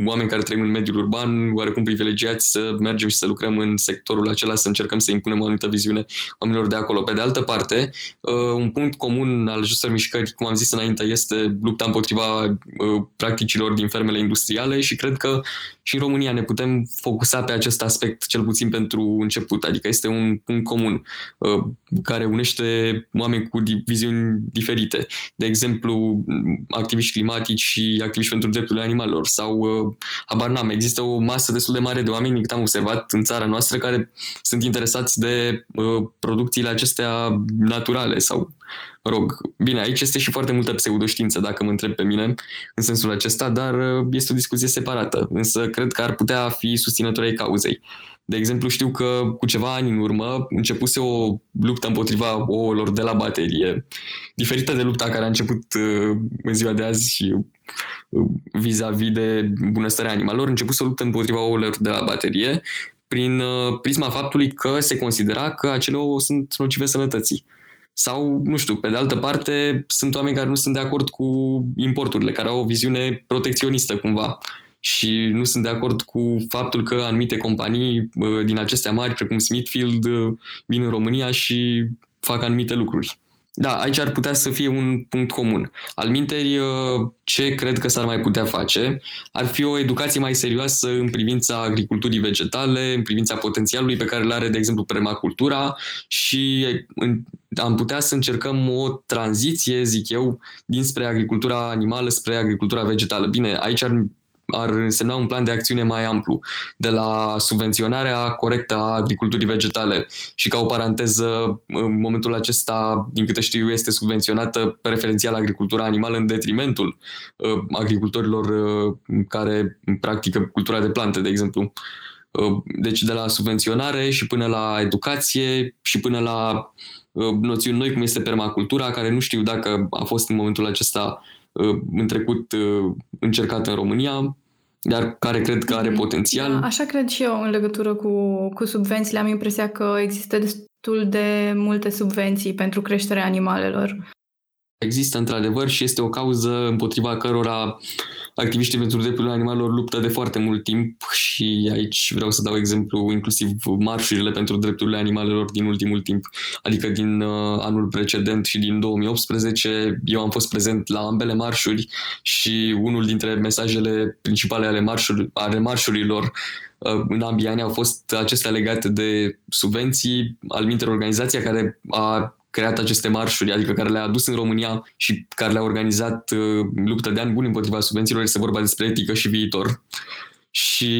oameni care trăim în mediul urban, oarecum privilegiați să mergem și să lucrăm în sectorul acela, să încercăm să impunem o anumită viziune oamenilor de acolo. Pe de altă parte, uh, un punct comun al acestor mișcări, cum am zis înainte, este lupta împotriva uh, practicilor din fermele industriale și cred că și în România ne putem focusa pe acest aspect, cel puțin pentru început. Adică este un punct comun uh, care unește oameni cu viziuni diferite. De exemplu, activiști climatici și activiști pentru drepturile animalelor sau, uh, habar n-am, există o masă destul de mare de oameni, cât am observat în țara noastră, care sunt interesați de uh, producțiile acestea naturale sau rog, bine, aici este și foarte multă pseudoștiință, dacă mă întreb pe mine, în sensul acesta, dar uh, este o discuție separată. Însă cred că ar putea fi susținători ai cauzei. De exemplu, știu că cu ceva ani în urmă începuse o luptă împotriva ouălor de la baterie, diferită de lupta care a început uh, în ziua de azi și uh, vis-a-vis de bunăstarea animalelor, începuse o luptă împotriva ouălor de la baterie prin prisma faptului că se considera că acele ouă sunt nocive sănătății. Sau, nu știu, pe de altă parte, sunt oameni care nu sunt de acord cu importurile, care au o viziune protecționistă cumva și nu sunt de acord cu faptul că anumite companii din acestea mari, precum Smithfield, vin în România și fac anumite lucruri. Da, aici ar putea să fie un punct comun. Al minteri, uh, ce cred că s-ar mai putea face ar fi o educație mai serioasă în privința agriculturii vegetale, în privința potențialului pe care îl are, de exemplu, permacultura și am putea să încercăm o tranziție, zic eu, dinspre agricultura animală spre agricultura vegetală. Bine, aici ar ar însemna un plan de acțiune mai amplu, de la subvenționarea corectă a agriculturii vegetale și ca o paranteză, în momentul acesta, din câte știu, este subvenționată preferențial agricultura animală în detrimentul uh, agricultorilor uh, care practică cultura de plante, de exemplu. Uh, deci de la subvenționare și până la educație și până la noțiuni noi cum este permacultura, care nu știu dacă a fost în momentul acesta în trecut încercat în România, dar care cred că are mm-hmm. potențial. Da, așa cred și eu în legătură cu, cu subvențiile. Am impresia că există destul de multe subvenții pentru creșterea animalelor. Există într-adevăr și este o cauză împotriva cărora activiștii pentru drepturile animalelor luptă de foarte mult timp și aici vreau să dau exemplu inclusiv marșurile pentru drepturile animalelor din ultimul timp, adică din uh, anul precedent și din 2018. Eu am fost prezent la ambele marșuri și unul dintre mesajele principale ale, marșuri, ale marșurilor uh, în ambii ani au fost acestea legate de subvenții al minter organizația care a creat aceste marșuri, adică care le-a adus în România și care le-a organizat uh, luptă de ani buni împotriva subvențiilor, este vorba despre etică și viitor. Și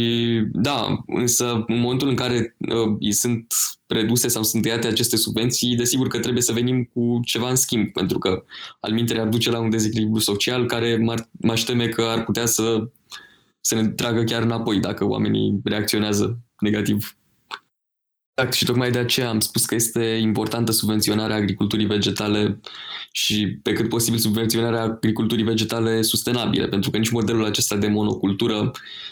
da, însă în momentul în care uh, sunt reduse sau sunt tăiate aceste subvenții, desigur că trebuie să venim cu ceva în schimb, pentru că al mintere ar duce la un dezechilibru social care m-aș teme că ar putea să, să ne tragă chiar înapoi dacă oamenii reacționează negativ. Exact, și tocmai de aceea am spus că este importantă subvenționarea agriculturii vegetale și pe cât posibil subvenționarea agriculturii vegetale sustenabile, pentru că nici modelul acesta de monocultură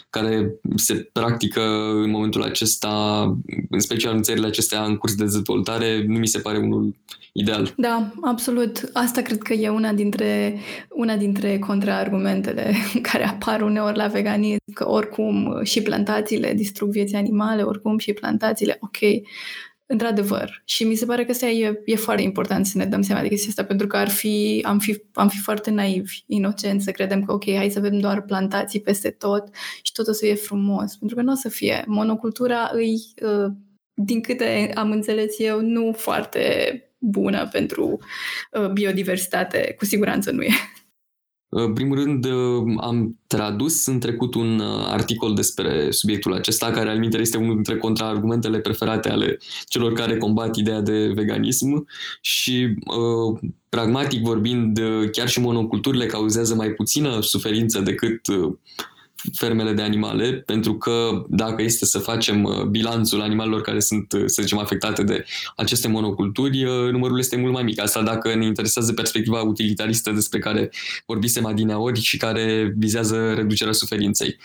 care se practică în momentul acesta, în special în țările acestea în curs de dezvoltare, nu mi se pare unul ideal. Da, absolut. Asta cred că e una dintre, una dintre contraargumentele care apar uneori la veganism, că oricum și plantațiile distrug vieții animale, oricum și plantațiile, ok, Într-adevăr. Și mi se pare că asta e, e foarte important să ne dăm seama de chestia asta, pentru că ar fi, am, fi, am fi foarte naivi, inocenți, să credem că, ok, hai să avem doar plantații peste tot și tot o să fie frumos. Pentru că nu o să fie. Monocultura îi, uh, din câte am înțeles eu, nu foarte bună pentru uh, biodiversitate. Cu siguranță nu e. În primul rând, am tradus în trecut un uh, articol despre subiectul acesta, care al este unul dintre contraargumentele preferate ale celor care combat ideea de veganism. Și, uh, pragmatic vorbind, chiar și monoculturile cauzează mai puțină suferință decât fermele de animale, pentru că dacă este să facem uh, bilanțul animalelor care sunt, uh, să zicem, afectate de aceste monoculturi, uh, numărul este mult mai mic. Asta dacă ne interesează perspectiva utilitaristă despre care vorbisem adineori și care vizează reducerea suferinței.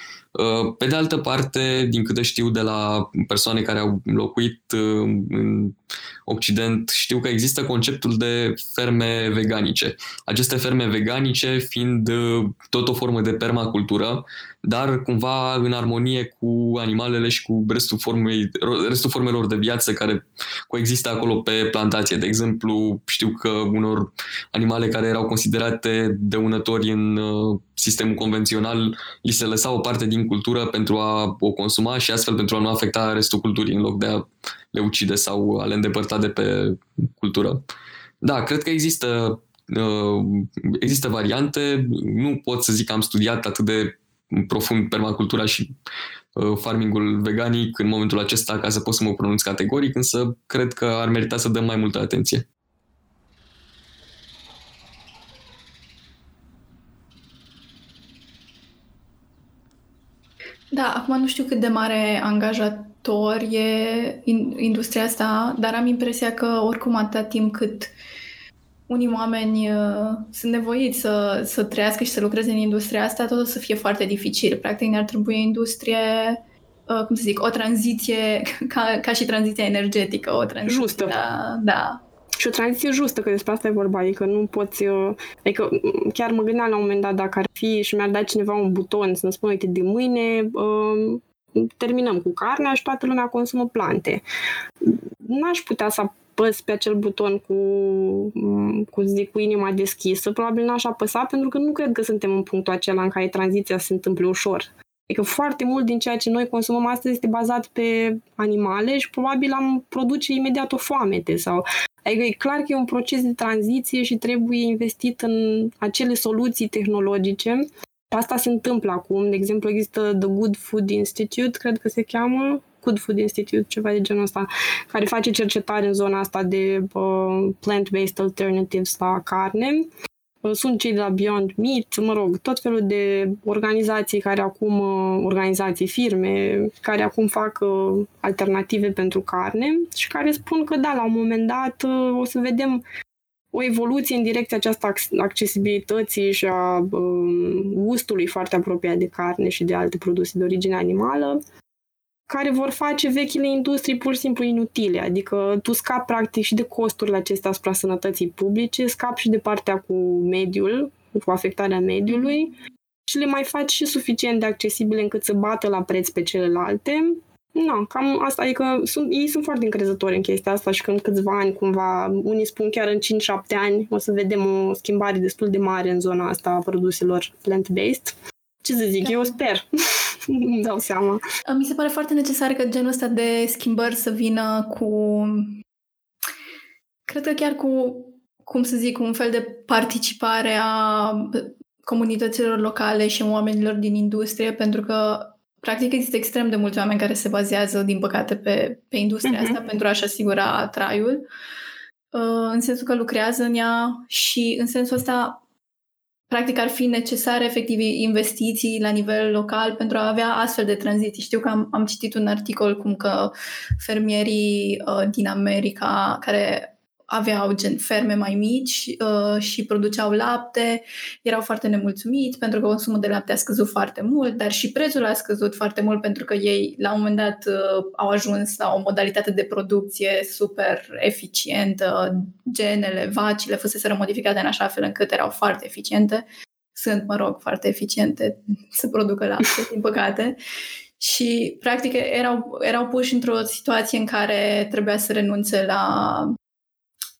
Pe de altă parte, din câte știu de la persoane care au locuit în Occident, știu că există conceptul de ferme veganice. Aceste ferme veganice fiind tot o formă de permacultură, dar cumva în armonie cu animalele și cu restul, formei, restul formelor de viață care coexistă acolo pe plantație. De exemplu, știu că unor animale care erau considerate dăunători în uh, sistemul convențional li se lăsa o parte din cultură pentru a o consuma și astfel pentru a nu afecta restul culturii în loc de a le ucide sau a le îndepărta de pe cultură. Da, cred că există uh, există variante. Nu pot să zic că am studiat atât de profund permacultura și uh, farmingul veganic în momentul acesta ca să pot să mă pronunț categoric, însă cred că ar merita să dăm mai multă atenție. Da, acum nu știu cât de mare angajator e industria asta, dar am impresia că oricum atâta timp cât uh, unii oameni uh, sunt nevoiți să, să trăiască și să lucreze în industria asta, tot o să fie foarte dificil. Practic ne-ar trebui o industrie, uh, cum să zic, o tranziție, ca, ca și tranziția energetică, o tranziție. Justă. Da, da. Și o tranziție justă, că despre asta e vorba, adică nu poți, uh, adică chiar mă gândeam la un moment dat dacă ar fi și mi-ar da cineva un buton să-mi spună, uite, de mâine uh, terminăm cu carnea și toată lumea consumă plante. N-aș putea să apăs pe acel buton cu, cu, zic, cu inima deschisă, probabil n-aș apăsa pentru că nu cred că suntem în punctul acela în care tranziția se întâmplă ușor. Adică foarte mult din ceea ce noi consumăm astăzi este bazat pe animale și probabil am produce imediat o foamete sau Adică e clar că e un proces de tranziție și trebuie investit în acele soluții tehnologice. Asta se întâmplă acum. De exemplu, există The Good Food Institute, cred că se cheamă, Good Food Institute, ceva de genul ăsta, care face cercetare în zona asta de uh, plant-based alternatives la carne. Uh, sunt cei de la Beyond Meat, mă rog, tot felul de organizații care acum, uh, organizații, firme, care acum fac uh, alternative pentru carne și care spun că da, la un moment dat uh, o să vedem o evoluție în direcția aceasta accesibilității și a uh, gustului foarte apropiat de carne și de alte produse de origine animală, care vor face vechile industrii pur și simplu inutile. Adică tu scapi practic și de costurile acestea asupra sănătății publice, scapi și de partea cu mediul, cu afectarea mediului și le mai faci și suficient de accesibile încât să bată la preț pe celelalte. Nu, cam asta, adică sunt, ei sunt foarte încrezători în chestia asta și când câțiva ani, cumva, unii spun chiar în 5-7 ani, o să vedem o schimbare destul de mare în zona asta a produselor plant-based. Ce să zic, da. eu sper. Îmi dau seama. Mi se pare foarte necesar că genul ăsta de schimbări să vină cu... Cred că chiar cu, cum să zic, un fel de participare a comunităților locale și oamenilor din industrie, pentru că practic există extrem de mulți oameni care se bazează, din păcate, pe, pe industria uh-huh. asta pentru a-și asigura traiul, uh, în sensul că lucrează în ea și în sensul ăsta practic ar fi necesare efectiv investiții la nivel local pentru a avea astfel de tranziții. Știu că am, am citit un articol cum că fermierii uh, din America care aveau gen ferme mai mici uh, și produceau lapte, erau foarte nemulțumiți pentru că consumul de lapte a scăzut foarte mult, dar și prețul a scăzut foarte mult pentru că ei la un moment dat uh, au ajuns la o modalitate de producție super eficientă, genele, vacile fuseseră modificate în așa fel încât erau foarte eficiente, sunt, mă rog, foarte eficiente să producă lapte, din păcate. Și, practic, erau, erau puși într-o situație în care trebuia să renunțe la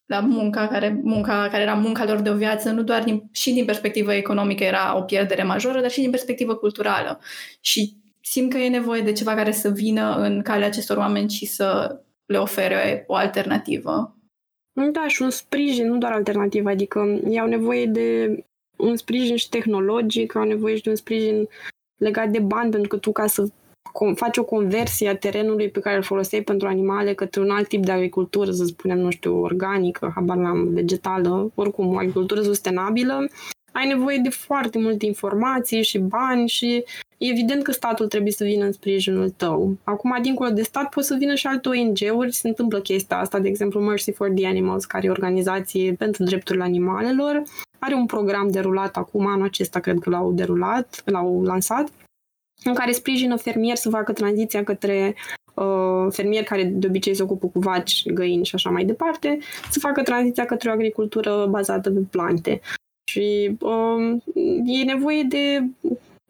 la munca care, munca care era munca lor de o viață, nu doar din, și din perspectivă economică era o pierdere majoră, dar și din perspectivă culturală. Și simt că e nevoie de ceva care să vină în calea acestor oameni și să le ofere o alternativă. Da, și un sprijin, nu doar alternativă, adică ei au nevoie de un sprijin și tehnologic, au nevoie și de un sprijin legat de bani, pentru că tu ca să faci o conversie a terenului pe care îl foloseai pentru animale către un alt tip de agricultură, să spunem, nu știu, organică, habar n-am, vegetală, oricum o agricultură sustenabilă, ai nevoie de foarte multe informații și bani și e evident că statul trebuie să vină în sprijinul tău. Acum, dincolo de stat, pot să vină și alte ONG-uri, se întâmplă chestia asta, de exemplu Mercy for the Animals, care e o organizație pentru drepturile animalelor, are un program derulat acum, anul acesta cred că l-au derulat, l-au lansat, în care sprijină fermieri să facă tranziția către uh, fermieri care de obicei se ocupă cu vaci, găini și așa mai departe, să facă tranziția către o agricultură bazată pe plante. Și uh, e nevoie de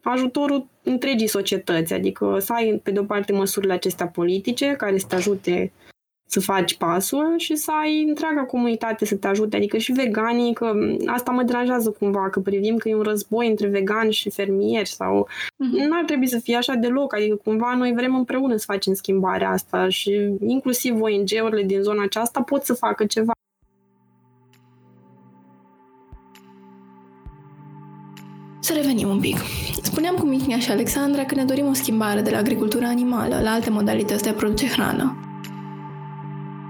ajutorul întregii societăți, adică să ai pe de o parte măsurile acestea politice care să te ajute să faci pasul și să ai întreaga comunitate să te ajute, adică și veganii, că asta mă deranjează cumva, că privim că e un război între vegani și fermieri sau mm-hmm. nu ar trebui să fie așa deloc, adică cumva noi vrem împreună să facem schimbarea asta și inclusiv ONG-urile din zona aceasta pot să facă ceva. Să revenim un pic. Spuneam cu Mihnia și Alexandra că ne dorim o schimbare de la agricultura animală la alte modalități de a produce hrană.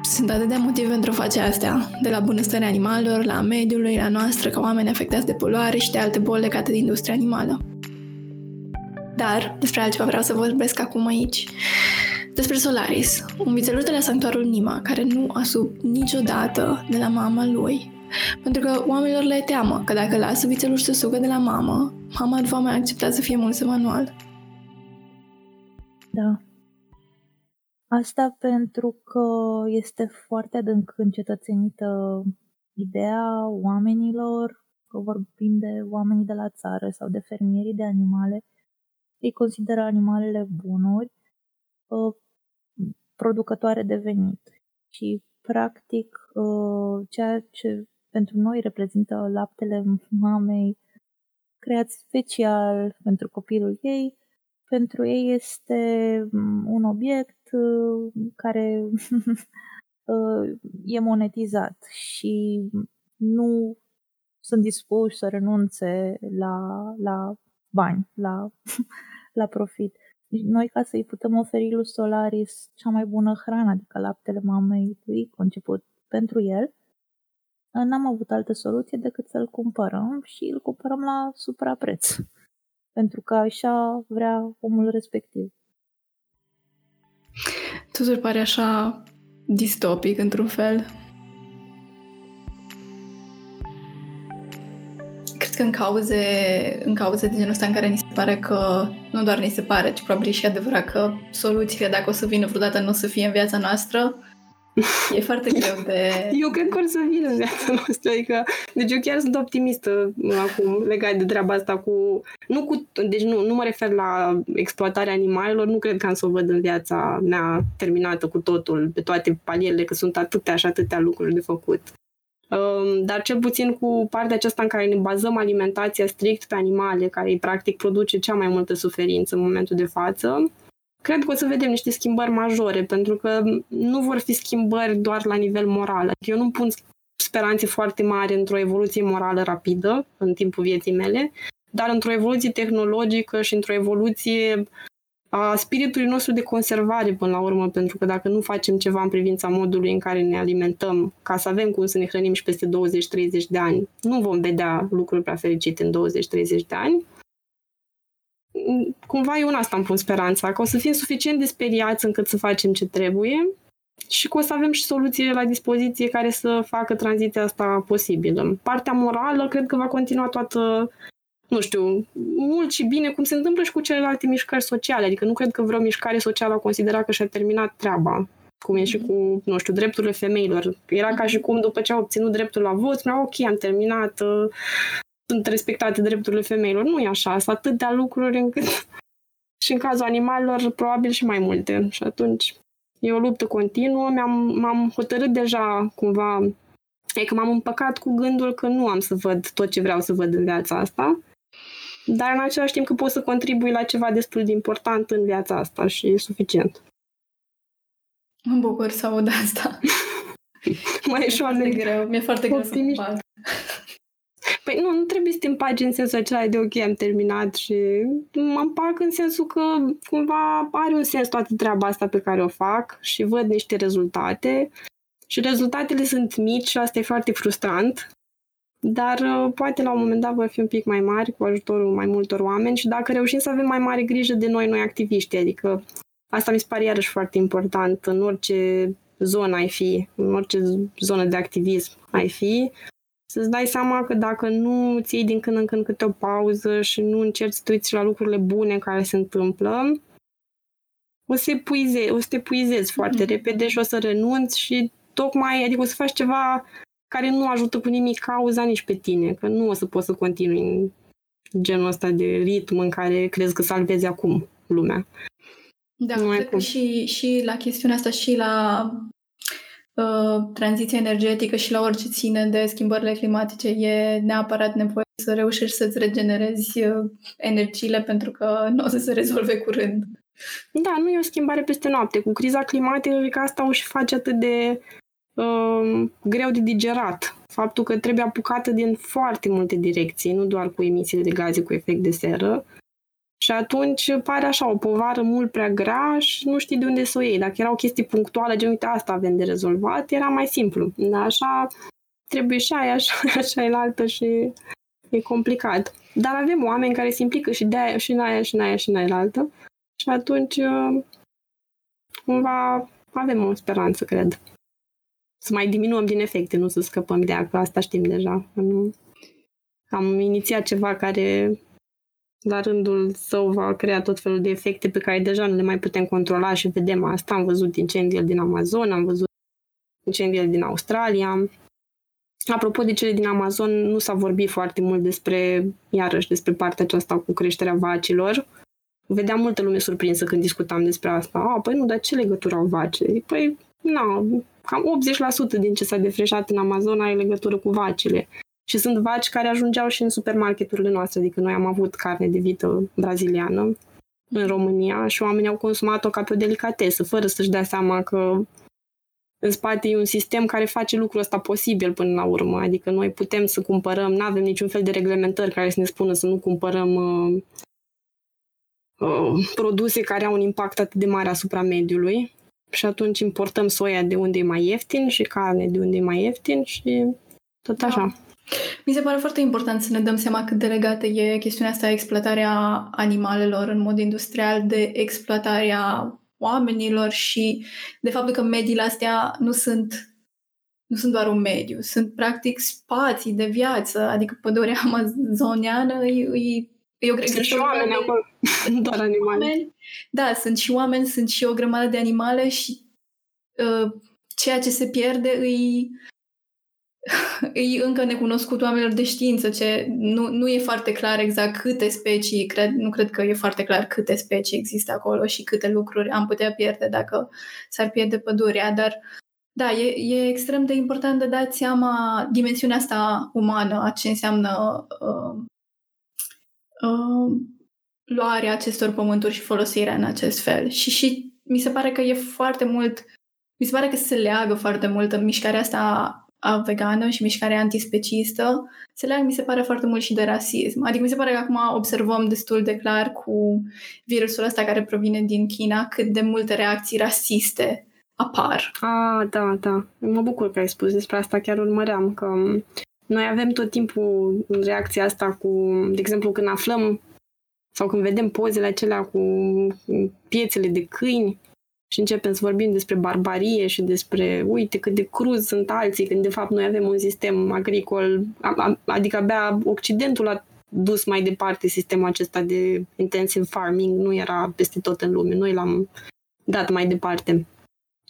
Sunt atâtea motive pentru a face asta, de la bunăstarea animalelor, la mediului, la noastră, ca oameni afectați de poluare și de alte boli legate de industria animală. Dar, despre altceva vreau să vorbesc acum aici. Despre Solaris, un vițeluș de la sanctuarul Nima, care nu a sub niciodată de la mama lui. Pentru că oamenilor le teamă că dacă lasă vițeluș să sugă de la mamă, mama nu va mai accepta să fie mulți manual. Da, Asta pentru că este foarte adânc încetățenită ideea oamenilor, că vorbim de oamenii de la țară sau de fermierii de animale, ei consideră animalele bunuri, ă, producătoare de venit. Și, practic, ă, ceea ce pentru noi reprezintă laptele mamei creat special pentru copilul ei, pentru ei este mm, un obiect uh, care uh, e monetizat și nu sunt dispuși să renunțe la, la bani, la, la profit. Noi, ca să-i putem oferi lui Solaris cea mai bună hrană, adică laptele mamei lui, conceput pentru el, n-am avut altă soluție decât să-l cumpărăm și îl cumpărăm la suprapreț pentru că așa vrea omul respectiv. Totul pare așa distopic într-un fel. Cred că în cauze, în cauze de genul ăsta în care ni se pare că, nu doar ni se pare, ci probabil și adevărat că soluțiile, dacă o să vină vreodată, nu o să fie în viața noastră, E foarte greu de... Eu cred că or să vină în viața noastră, adică... Deci eu chiar sunt optimistă acum legat de treaba asta cu... Nu cu... Deci nu, nu mă refer la exploatarea animalelor, nu cred că am să o văd în viața mea terminată cu totul, pe toate palierele, că sunt atâtea și atâtea lucruri de făcut. Um, dar cel puțin cu partea aceasta în care ne bazăm alimentația strict pe animale, care îi practic produce cea mai multă suferință în momentul de față, cred că o să vedem niște schimbări majore, pentru că nu vor fi schimbări doar la nivel moral. Eu nu pun speranțe foarte mari într-o evoluție morală rapidă în timpul vieții mele, dar într-o evoluție tehnologică și într-o evoluție a spiritului nostru de conservare până la urmă, pentru că dacă nu facem ceva în privința modului în care ne alimentăm, ca să avem cum să ne hrănim și peste 20-30 de ani, nu vom vedea lucruri prea fericite în 20-30 de ani. Cumva eu în asta îmi pun speranța, că o să fim suficient de speriați încât să facem ce trebuie și că o să avem și soluțiile la dispoziție care să facă tranziția asta posibilă. Partea morală cred că va continua toată nu știu, mult și bine, cum se întâmplă și cu celelalte mișcări sociale. Adică nu cred că vreo mișcare socială a considerat că și-a terminat treaba. Cum e și cu, nu știu, drepturile femeilor. Era ca și cum după ce au obținut dreptul la vot, spuneau, ok, am terminat, uh, sunt respectate drepturile femeilor. Nu e așa, sunt atâtea lucruri încât și în cazul animalelor probabil și mai multe. Și atunci e o luptă continuă. Mi-am, m-am hotărât deja cumva E că m-am împăcat cu gândul că nu am să văd tot ce vreau să văd în viața asta dar în același timp că poți să contribui la ceva destul de important în viața asta și e suficient. Mă bucur să aud asta. mai e foarte greu. Mi-e foarte greu să împac. Păi nu, nu trebuie să te împaci în sensul acela de ok, am terminat și mă împac în sensul că cumva are un sens toată treaba asta pe care o fac și văd niște rezultate. Și rezultatele sunt mici și asta e foarte frustrant. Dar uh, poate la un moment dat vor fi un pic mai mari cu ajutorul mai multor oameni și dacă reușim să avem mai mare grijă de noi, noi activiști, adică asta mi se pare iarăși foarte important în orice zonă ai fi, în orice zonă de activism ai fi, să-ți dai seama că dacă nu ți iei din când în când câte o pauză și nu încerci să te uiți la lucrurile bune care se întâmplă, o să, epuize, o să te epuizezi foarte mm-hmm. repede și o să renunți și tocmai, adică o să faci ceva care nu ajută cu nimic cauza nici pe tine, că nu o să poți să continui în genul ăsta de ritm în care crezi că salvezi acum lumea. Da, nu cred că și, și la chestiunea asta și la uh, tranziția energetică și la orice ține de schimbările climatice e neapărat nevoie să reușești să-ți regenerezi uh, energiile pentru că nu o să se rezolve curând. Da, nu e o schimbare peste noapte. Cu criza climatică, cred că asta o și face atât de uh, greu de digerat. Faptul că trebuie apucată din foarte multe direcții, nu doar cu emisiile de gaze cu efect de seră. Și atunci pare așa o povară mult prea grea și nu știi de unde să o iei. Dacă erau chestii punctuale, gen uite asta avem de rezolvat, era mai simplu. Dar așa trebuie și aia, așa, așa e la altă și e complicat. Dar avem oameni care se implică și de aia, și în aia, și în aia, și în aia altă. Și atunci uh, cumva avem o speranță, cred să mai diminuăm din efecte, nu să scăpăm de ea, că asta știm deja. Am inițiat ceva care la rândul său va crea tot felul de efecte pe care deja nu le mai putem controla și vedem asta. Am văzut incendiile din Amazon, am văzut incendiile din Australia. Apropo de cele din Amazon, nu s-a vorbit foarte mult despre, iarăși, despre partea aceasta cu creșterea vacilor. Vedeam multă lume surprinsă când discutam despre asta. A, păi nu, dar ce legătură au vacile? Păi, nu, cam 80% din ce s-a defreșat în Amazon are legătură cu vacile. Și sunt vaci care ajungeau și în supermarketurile noastre, adică noi am avut carne de vită braziliană în România și oamenii au consumat-o ca pe o delicatesă, fără să-și dea seama că în spate e un sistem care face lucrul ăsta posibil până la urmă. Adică noi putem să cumpărăm, nu avem niciun fel de reglementări care să ne spună să nu cumpărăm uh, uh, produse care au un impact atât de mare asupra mediului și atunci importăm soia de unde e mai ieftin și carne de unde e mai ieftin și tot așa. Da. Mi se pare foarte important să ne dăm seama cât de legată e chestiunea asta exploatarea animalelor în mod industrial de exploatarea oamenilor și de faptul că mediile astea nu sunt nu sunt doar un mediu, sunt practic spații de viață, adică pădurea amazoniană e, e eu cred sunt că și oameni acolo, doar animale. Oameni. Da, sunt și oameni, sunt și o grămadă de animale și uh, ceea ce se pierde îi, îi încă necunoscut oamenilor de știință, ce nu, nu e foarte clar exact câte specii, cred, nu cred că e foarte clar câte specii există acolo și câte lucruri am putea pierde dacă s-ar pierde pădurea, dar da, e, e extrem de important de dat seama dimensiunea asta umană, a ce înseamnă uh, uh, luarea acestor pământuri și folosirea în acest fel. Și, și mi se pare că e foarte mult, mi se pare că se leagă foarte mult în mișcarea asta vegană și mișcarea antispecistă se leagă, mi se pare, foarte mult și de rasism. Adică mi se pare că acum observăm destul de clar cu virusul ăsta care provine din China cât de multe reacții rasiste apar. Ah, da, da. Mă bucur că ai spus despre asta, chiar urmăream că noi avem tot timpul reacția asta cu, de exemplu, când aflăm sau când vedem pozele acelea cu piețele de câini și începem să vorbim despre barbarie și despre, uite, cât de cruz sunt alții, când de fapt noi avem un sistem agricol, adică abia Occidentul a dus mai departe sistemul acesta de intensive farming, nu era peste tot în lume, noi l-am dat mai departe.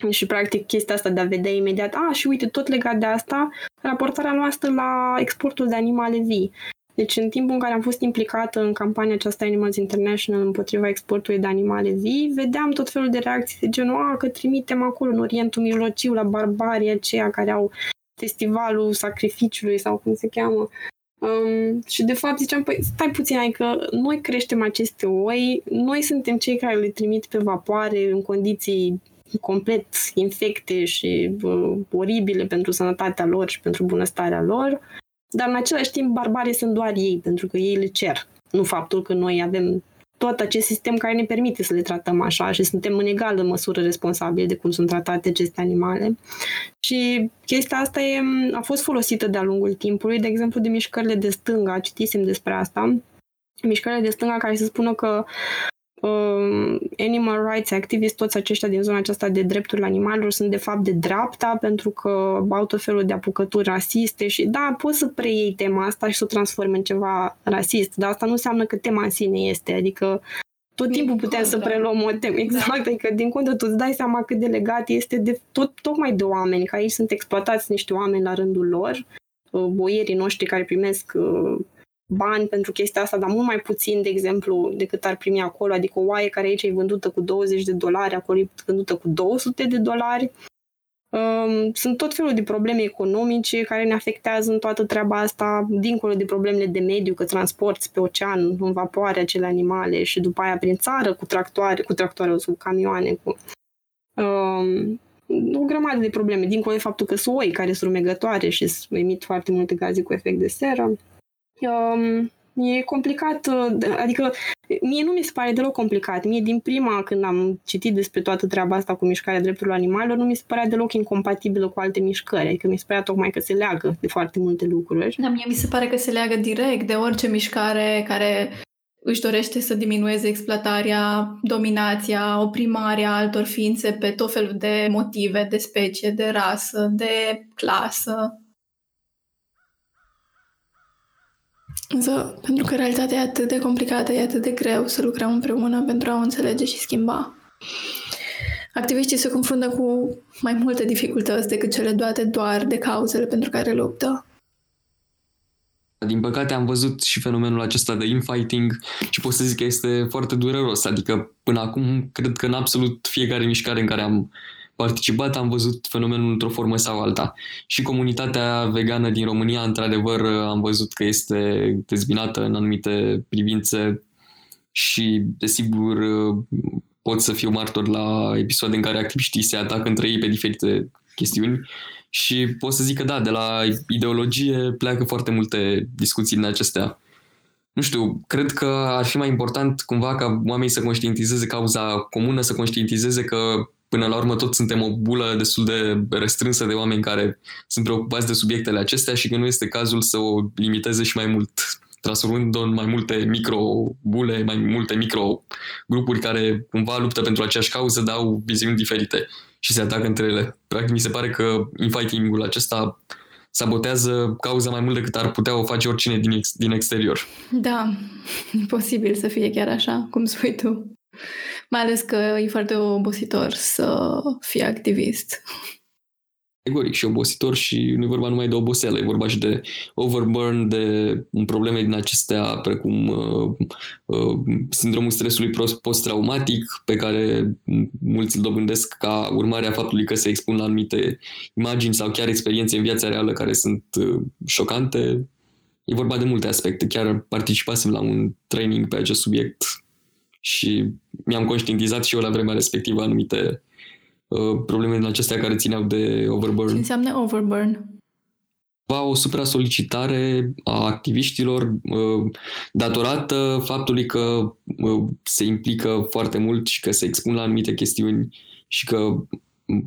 Și, practic, chestia asta de a vedea imediat, a, și uite, tot legat de asta, raportarea noastră la exportul de animale vii. Deci, în timpul în care am fost implicată în campania aceasta Animals International împotriva exportului de animale vii, vedeam tot felul de reacții de genul, a, că trimitem acolo în Orientul Mijlociu la barbarii aceia care au festivalul sacrificiului sau cum se cheamă. Um, și de fapt ziceam, păi stai puțin, ai că noi creștem aceste oi, noi suntem cei care le trimit pe vapoare în condiții complet infecte și uh, oribile pentru sănătatea lor și pentru bunăstarea lor, dar în același timp barbare sunt doar ei, pentru că ei le cer. Nu faptul că noi avem tot acest sistem care ne permite să le tratăm așa și suntem în egală măsură responsabili de cum sunt tratate aceste animale. Și chestia asta e, a fost folosită de-a lungul timpului, de exemplu de mișcările de stânga, citisem despre asta, mișcările de stânga care se spună că uh, animal rights activists, toți aceștia din zona aceasta de drepturile animalelor sunt de fapt de dreapta pentru că au tot felul de apucături rasiste și da, poți să preiei tema asta și să o transformi în ceva rasist, dar asta nu înseamnă că tema în sine este, adică tot timpul putem să preluăm o temă. Exact, da. adică din contă tu îți dai seama cât de legat este de tot, tocmai de oameni, că aici sunt exploatați niște oameni la rândul lor, uh, boierii noștri care primesc uh, bani pentru chestia asta, dar mult mai puțin, de exemplu, decât ar primi acolo. Adică o oaie care aici e vândută cu 20 de dolari, acolo e vândută cu 200 de dolari. Um, sunt tot felul de probleme economice care ne afectează în toată treaba asta, dincolo de problemele de mediu, că transporti pe ocean, în vapoare acele animale și după aia prin țară cu tractoare, cu tractoare, cu camioane, cu um, o grămadă de probleme, dincolo de faptul că sunt oi care sunt rumegătoare și emit foarte multe gaze cu efect de seră. Um, e complicat, uh, adică mie nu mi se pare deloc complicat. Mie din prima, când am citit despre toată treaba asta cu mișcarea drepturilor animalelor, nu mi se părea deloc incompatibilă cu alte mișcări. Adică mi se părea tocmai că se leagă de foarte multe lucruri. Da, mie mi se pare că se leagă direct de orice mișcare care își dorește să diminueze exploatarea, dominația, oprimarea altor ființe pe tot felul de motive, de specie, de rasă, de clasă. Însă, pentru că realitatea e atât de complicată, e atât de greu să lucrăm împreună pentru a o înțelege și schimba. Activiștii se confruntă cu mai multe dificultăți decât cele doate doar de cauzele pentru care luptă. Din păcate am văzut și fenomenul acesta de infighting și pot să zic că este foarte dureros. Adică până acum cred că în absolut fiecare mișcare în care am participat, am văzut fenomenul într-o formă sau alta. Și comunitatea vegană din România, într-adevăr, am văzut că este dezbinată în anumite privințe și, desigur, pot să fiu martor la episoade în care activiștii se atacă între ei pe diferite chestiuni și pot să zic că da, de la ideologie pleacă foarte multe discuții din acestea. Nu știu, cred că ar fi mai important cumva ca oamenii să conștientizeze cauza comună, să conștientizeze că până la urmă tot suntem o bulă destul de restrânsă de oameni care sunt preocupați de subiectele acestea și că nu este cazul să o limiteze și mai mult transformând-o în mai multe micro-bule, mai multe micro-grupuri care cumva luptă pentru aceeași cauză, dar au viziuni diferite și se atacă între ele. Practic, mi se pare că infighting-ul acesta sabotează cauza mai mult decât ar putea o face oricine din, ex- din exterior. Da, e posibil să fie chiar așa, cum spui tu. Mai ales că e foarte obositor să fii activist. Categoric și obositor și nu e vorba numai de oboseală, e vorba și de overburn, de probleme din acestea precum uh, uh, sindromul stresului post-traumatic pe care mulți îl dobândesc ca urmare a faptului că se expun la anumite imagini sau chiar experiențe în viața reală care sunt uh, șocante. E vorba de multe aspecte. Chiar participasem la un training pe acest subiect și mi-am conștientizat și eu la vremea respectivă anumite uh, probleme din acestea care țineau de overburn. Ce înseamnă overburn? va o supra-solicitare a activiștilor datorată faptului că se implică foarte mult și că se expun la anumite chestiuni și că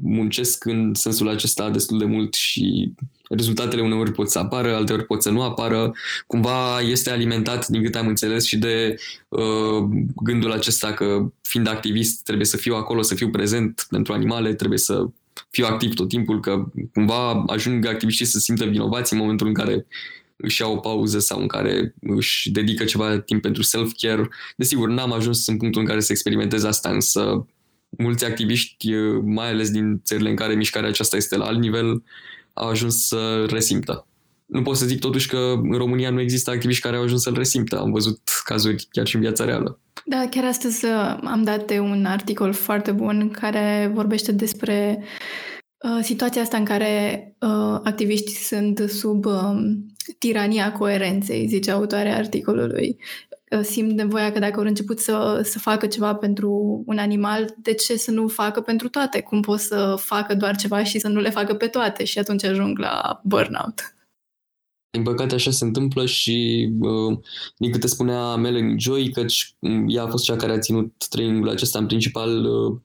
muncesc în sensul acesta destul de mult și rezultatele uneori pot să apară, alteori pot să nu apară. Cumva este alimentat, din câte am înțeles, și de uh, gândul acesta că fiind activist trebuie să fiu acolo, să fiu prezent pentru animale, trebuie să fiu activ tot timpul, că cumva ajung activiștii să simtă vinovați în momentul în care își iau o pauză sau în care își dedică ceva timp pentru self-care. Desigur, n-am ajuns în punctul în care să experimentez asta, însă mulți activiști, mai ales din țările în care mișcarea aceasta este la alt nivel, au ajuns să resimtă. Nu pot să zic totuși că în România nu există activiști care au ajuns să-l resimtă. Am văzut cazuri chiar și în viața reală. Da, chiar astăzi uh, am dat un articol foarte bun care vorbește despre uh, situația asta în care uh, activiștii sunt sub uh, tirania coerenței, zice autoarea articolului. Uh, simt nevoia că dacă au început să, să facă ceva pentru un animal, de ce să nu facă pentru toate? Cum pot să facă doar ceva și să nu le facă pe toate? Și atunci ajung la burnout. Din păcate așa se întâmplă și uh, din câte spunea Melanie Joy, căci mm, ea a fost cea care a ținut trainingul acesta în principal uh,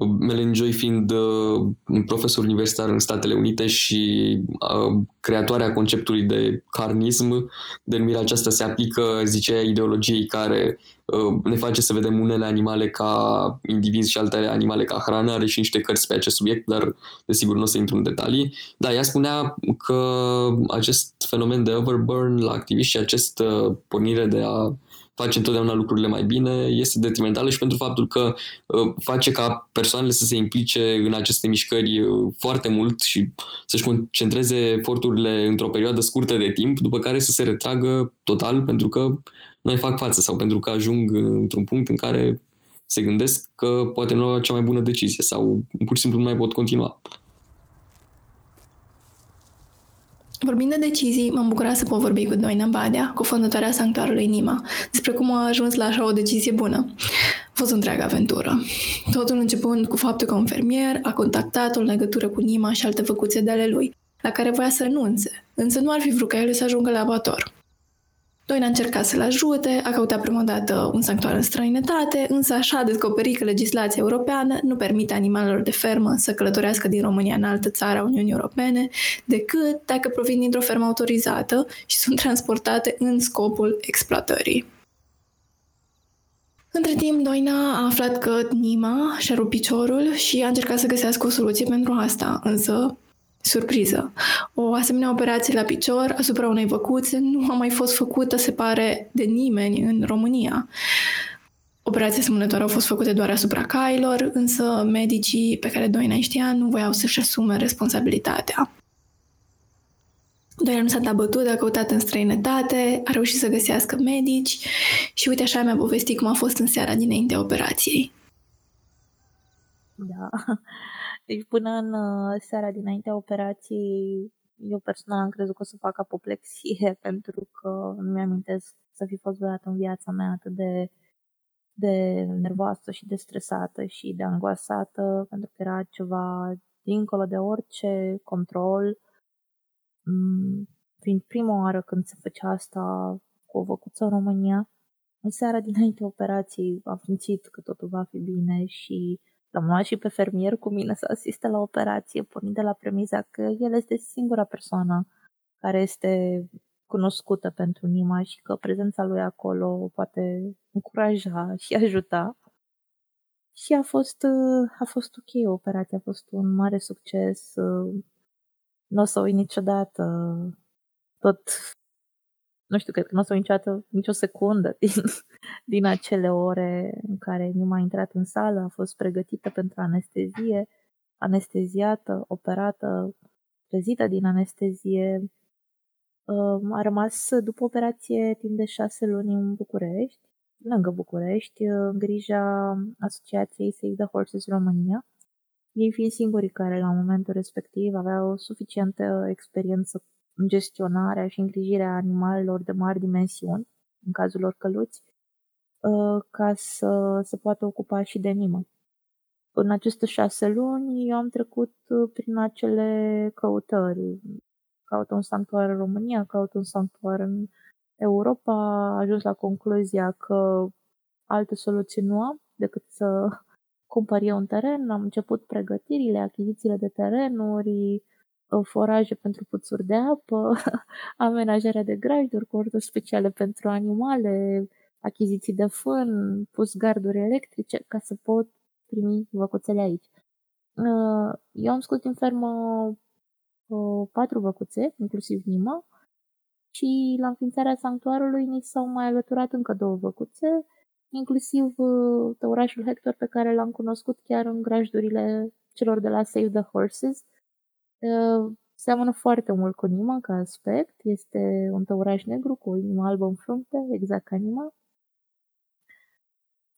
Melanie Joy fiind uh, un profesor universitar în Statele Unite și uh, creatoarea conceptului de carnism, denumirea aceasta se aplică, zicea ideologiei care uh, ne face să vedem unele animale ca indivizi și altele animale ca hrană, are și niște cărți pe acest subiect, dar desigur nu o să intru în detalii. Da, ea spunea că acest fenomen de overburn la activiști și această pornire de a face întotdeauna lucrurile mai bine, este detrimentală și pentru faptul că uh, face ca persoanele să se implice în aceste mișcări uh, foarte mult și să-și concentreze eforturile într-o perioadă scurtă de timp, după care să se retragă total pentru că nu mai fac față sau pentru că ajung într-un punct în care se gândesc că poate nu au cea mai bună decizie sau pur și simplu nu mai pot continua. Vorbind de decizii, m-am bucurat să pot vorbi cu Doina Badea, cofondatoarea Sanctuarului Nima, despre cum a ajuns la așa o decizie bună. A fost o întreagă aventură. Totul începând cu faptul că un fermier a contactat-o în legătură cu Nima și alte făcuțe de ale lui, la care voia să renunțe, însă nu ar fi vrut ca el să ajungă la abator. Doina a încercat să-l ajute, a căutat prima dată un sanctuar în străinătate, însă așa a descoperit că legislația europeană nu permite animalelor de fermă să călătorească din România în altă țară a Uniunii Europene decât dacă provin dintr-o fermă autorizată și sunt transportate în scopul exploatării. Între timp, Doina a aflat că Nima și-a rupt piciorul și a încercat să găsească o soluție pentru asta, însă Surpriză! O asemenea operație la picior asupra unei văcuțe nu a mai fost făcută, se pare, de nimeni în România. Operații asemănătoare au fost făcute doar asupra cailor, însă medicii pe care Doina știa nu voiau să-și asume responsabilitatea. Doina nu s-a dat bătut, a căutat în străinătate, a reușit să găsească medici și uite așa mi-a povestit cum a fost în seara dinaintea operației. Da, deci până în uh, seara dinaintea operației, eu personal am crezut că o să fac apoplexie pentru că nu mi-amintesc să fi fost vreodată în viața mea atât de, de nervoasă și de stresată și de angoasată pentru că era ceva dincolo de orice control. Mm, fiind prima oară când se făcea asta cu o văcuță în România, în seara dinainte operației am simțit că totul va fi bine și L-am luat și pe fermier cu mine să asiste la operație, pornind de la premiza că el este singura persoană care este cunoscută pentru Nima și că prezența lui acolo poate încuraja și ajuta. Și a fost, a fost ok, operația a fost un mare succes. Nu o să uit niciodată tot nu știu, cred că nu o să niciodată nicio secundă din, din acele ore în care nu m-a intrat în sală, a fost pregătită pentru anestezie, anesteziată, operată, trezită din anestezie. A rămas după operație timp de șase luni în București, lângă București, în grija Asociației Save the Horses România, ei fiind singurii care la momentul respectiv aveau suficientă experiență în gestionarea și îngrijirea animalelor de mari dimensiuni, în cazul lor căluți, uh, ca să se poată ocupa și de nimă. În aceste șase luni eu am trecut uh, prin acele căutări caută un sanctuar în România, caută un sanctuar în Europa, a ajuns la concluzia că alte soluții nu am decât să cumpăr eu un teren, am început pregătirile, achizițiile de terenuri, foraje pentru puțuri de apă, amenajarea de grajduri, corturi speciale pentru animale, achiziții de fân, pus garduri electrice ca să pot primi văcuțele aici. Uh, eu am scos din fermă uh, patru văcuțe, inclusiv Nima, și la înființarea sanctuarului ni s-au mai alăturat încă două văcuțe, inclusiv uh, tăurașul Hector pe care l-am cunoscut chiar în grajdurile celor de la Save the Horses. Seamănă foarte mult cu Nima ca aspect. Este un tăuraș negru cu o inimă albă în frunte, exact ca Nima.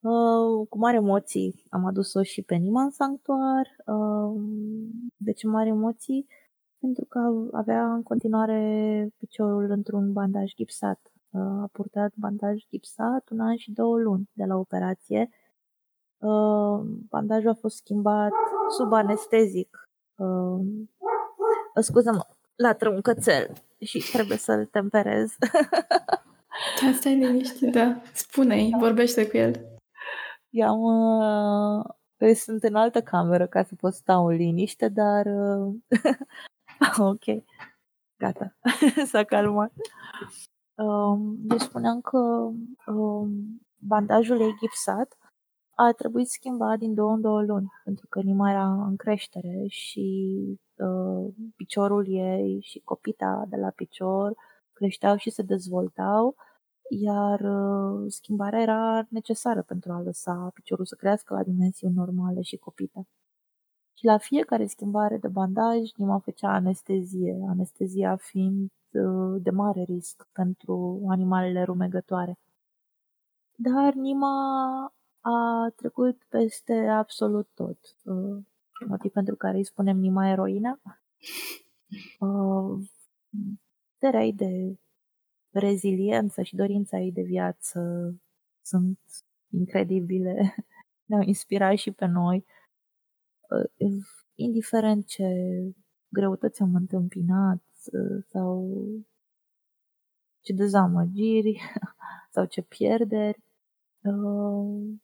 Uh, cu mari emoții am adus-o și pe Nima în sanctuar. Uh, de ce mari emoții? Pentru că avea în continuare piciorul într-un bandaj gipsat. Uh, a purtat bandaj gipsat un an și două luni de la operație. Uh, bandajul a fost schimbat sub anestezic. Uh, scuză-mă, la trâncățel și trebuie să-l temperez. Da, stai liniștit, da. Spune-i, vorbește cu el. I-am... Uh, sunt în altă cameră ca să pot sta în liniște, dar... Uh, ok. Gata. S-a calmat. Um, deci spuneam că um, bandajul e gipsat a trebuit schimbat din două în două luni, pentru că Nima era în creștere și uh, piciorul ei și copita de la picior creșteau și se dezvoltau iar uh, schimbarea era necesară pentru a lăsa piciorul să crească la dimensiuni normale și copite. Și la fiecare schimbare de bandaj, Nima făcea anestezie, anestezia fiind uh, de mare risc pentru animalele rumegătoare. Dar Nima a trecut peste absolut tot, uh, motiv pentru care îi spunem Nima eroina. Tereai de reziliență și dorința ei de viață sunt incredibile. Ne-au inspirat și pe noi. Uh, indiferent ce greutăți am întâmpinat uh, sau ce dezamăgiri sau ce pierderi, uh,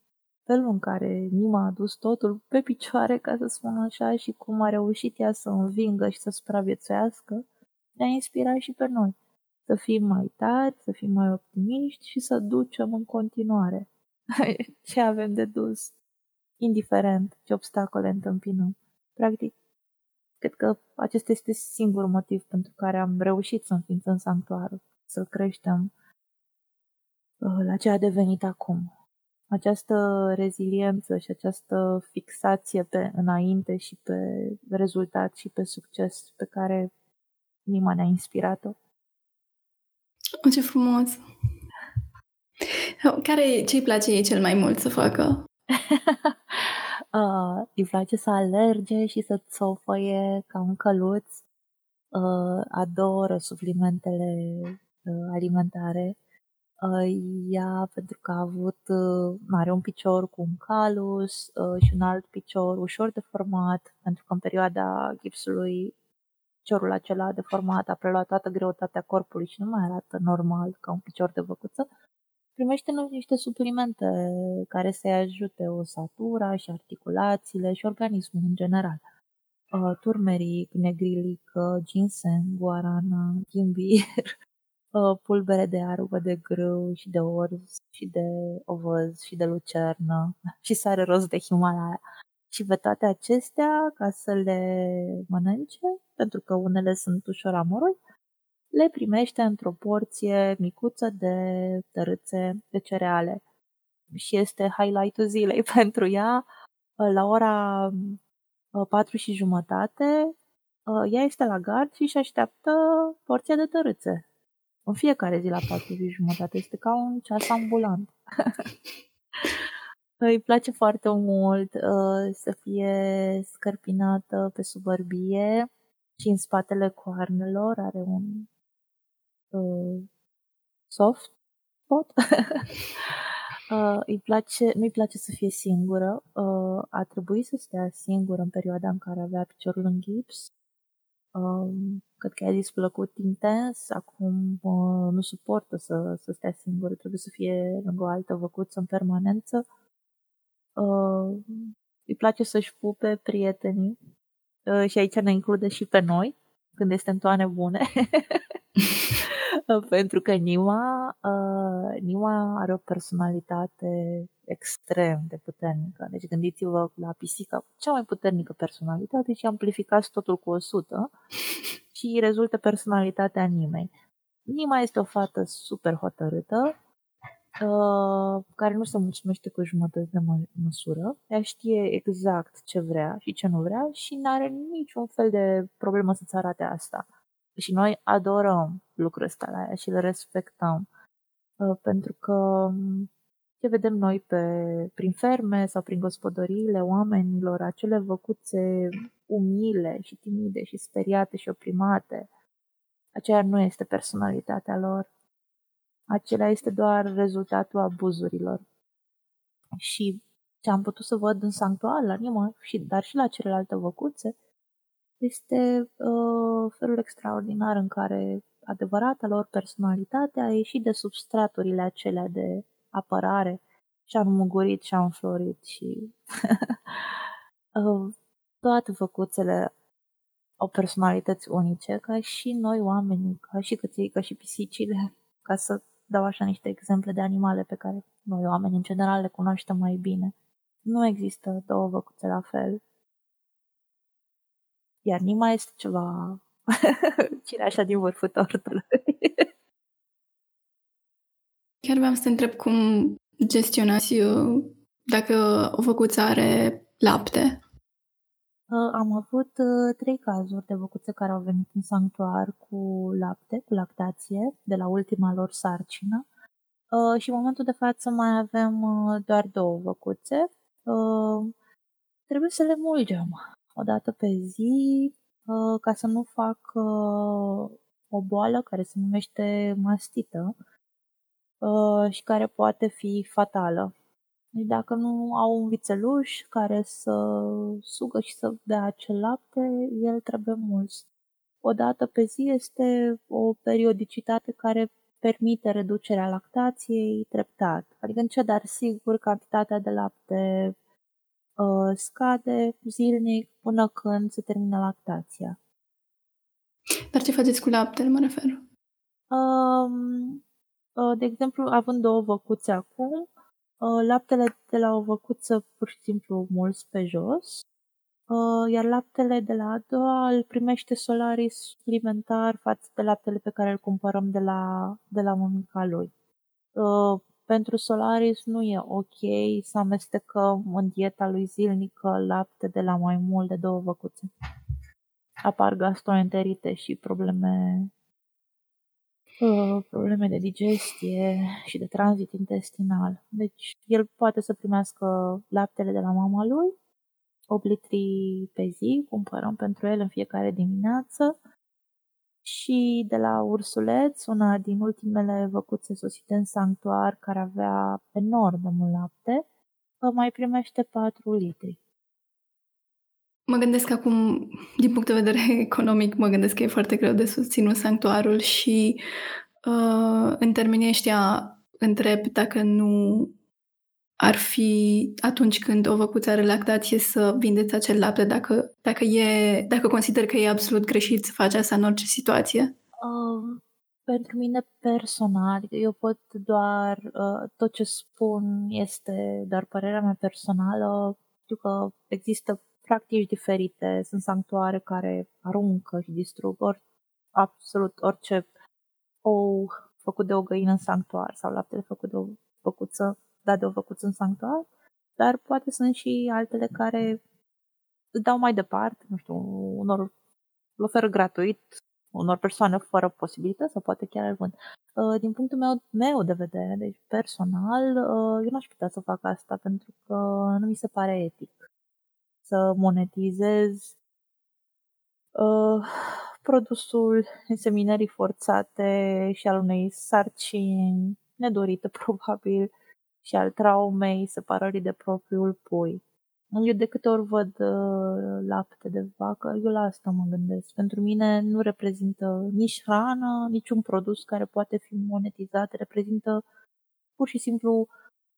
felul în care Nima a adus totul pe picioare, ca să spun așa, și cum a reușit ea să învingă și să supraviețuiască, ne-a inspirat și pe noi să fim mai tari, să fim mai optimiști și să ducem în continuare ce avem de dus, indiferent ce obstacole întâmpinăm. Practic, cred că acesta este singurul motiv pentru care am reușit să înființăm sanctuarul, să-l creștem uh, la ce a devenit acum. Această reziliență și această fixație pe înainte și pe rezultat și pe succes pe care Nima ne-a inspirat-o o, ce frumos! Care ce îi place ei cel mai mult să facă? uh, îi place să alerge și să țofăie ca un căluț. Uh, adoră suplimentele uh, alimentare. Uh, ea, pentru că a avut, uh, are un picior cu un calus uh, și un alt picior ușor deformat, pentru că în perioada gipsului piciorul acela deformat a preluat toată greutatea corpului și nu mai arată normal ca un picior de văcuță, primește niște suplimente care să-i ajute osatura și articulațiile și organismul în general. Uh, turmeric, negrilic, ginseng, guarana, ghimbir, uh, pulbere de arbă de grâu și de orz și de ovăz și de lucernă și sare roz de Himalaya. Și pe toate acestea, ca să le mănânce, pentru că unele sunt ușor amoroi, le primește într-o porție micuță de tărâțe de cereale. Și este highlight-ul zilei pentru ea. La ora 4 uh, și jumătate, uh, ea este la gard și își așteaptă porția de tărâțe. În fiecare zi la 4 și jumătate. Este ca un ceas ambulant. Îi place foarte mult uh, să fie scărpinată pe subărbie și în spatele coarnelor are un uh, soft spot. uh, îi place, nu-i place să fie singură. Uh, a trebuit să stea singură în perioada în care avea piciorul în gips Um, cred că i-a displăcut intens, acum uh, nu suportă să, să stea singură, trebuie să fie lângă o altă văcuță în permanență. Uh, îi place să-și pupe prietenii uh, și aici ne include și pe noi, când este în toane bune. Pentru că Nima, uh, Nima are o personalitate extrem de puternică. Deci gândiți-vă la pisica, cea mai puternică personalitate și amplificați totul cu 100 și rezultă personalitatea Nimei. Nima este o fată super hotărâtă, uh, care nu se mulțumește cu jumătăți de mă- măsură. Ea știe exact ce vrea și ce nu vrea și nu are niciun fel de problemă să-ți arate asta. Și noi adorăm lucrul ăsta la ea și le respectăm. Uh, pentru că um, ce vedem noi pe, prin ferme sau prin gospodăriile oamenilor, acele văcuțe umile și timide și speriate și oprimate, aceea nu este personalitatea lor. Acela este doar rezultatul abuzurilor. Și ce am putut să văd în sanctuar la Nima, și, dar și la celelalte văcuțe, este uh, felul extraordinar în care adevărata lor personalitate a ieșit de substraturile acelea de apărare și a înmugurit și a înflorit și uh, toate făcuțele au personalități unice, ca și noi oamenii, ca și căței, ca și pisicile, ca să dau așa niște exemple de animale pe care noi oamenii în general le cunoaștem mai bine. Nu există două văcuțe la fel. Iar Nima este ceva cireașa din vârful tortului. Chiar vreau să te întreb cum gestionați dacă o văcuță are lapte. Uh, am avut uh, trei cazuri de văcuțe care au venit în sanctuar cu lapte, cu lactație, de la ultima lor sarcină. Uh, și în momentul de față mai avem doar două văcuțe. Trebuie să le mulgem o dată pe zi ca să nu fac o boală care se numește mastită și care poate fi fatală. Deci dacă nu au un vițeluș care să sugă și să bea acel lapte, el trebuie mult. O dată pe zi este o periodicitate care permite reducerea lactației treptat. Adică încet, dar sigur, cantitatea de lapte uh, scade zilnic până când se termină lactația. Dar ce faceți cu laptele, mă refer? Um, uh, de exemplu, având două văcuțe acum, Uh, laptele de la o văcuță pur și simplu mulți pe jos, uh, iar laptele de la a doua îl primește Solaris suplimentar față de laptele pe care îl cumpărăm de la, de la mămica lui. Uh, pentru Solaris nu e ok să amestecăm în dieta lui zilnică lapte de la mai mult de două văcuțe. Apar gastroenterite și probleme Uh, probleme de digestie și de tranzit intestinal. Deci el poate să primească laptele de la mama lui, 8 litri pe zi, cumpărăm pentru el în fiecare dimineață și de la ursuleț, una din ultimele văcuțe sosite în sanctuar care avea enorm de mult lapte, mai primește 4 litri. Mă gândesc acum, din punct de vedere economic, mă gândesc că e foarte greu de susținut sanctuarul și uh, în termenii ăștia întreb dacă nu ar fi atunci când o văcuță are lactație să vindeți acel lapte, dacă, dacă, e, dacă consider că e absolut greșit să faci asta în orice situație? Uh, pentru mine personal, adică eu pot doar, uh, tot ce spun este doar părerea mea personală, știu că există practici diferite, sunt sanctuare care aruncă și distrug ori, absolut orice ou făcut de o găină în sanctuar sau laptele făcut de o făcuță, dat de o făcuță în sanctuar, dar poate sunt și altele care îl dau mai departe, nu știu, unor îl oferă gratuit unor persoane fără posibilitate sau poate chiar îl vând. Uh, din punctul meu, meu de vedere, deci personal, uh, eu n-aș putea să fac asta pentru că nu mi se pare etic să monetizez uh, produsul inseminării forțate și al unei sarcini nedorite probabil și al traumei separării de propriul pui. Eu de câte ori văd uh, lapte de vacă, eu la asta mă gândesc. Pentru mine nu reprezintă nici hrană, nici un produs care poate fi monetizat, reprezintă pur și simplu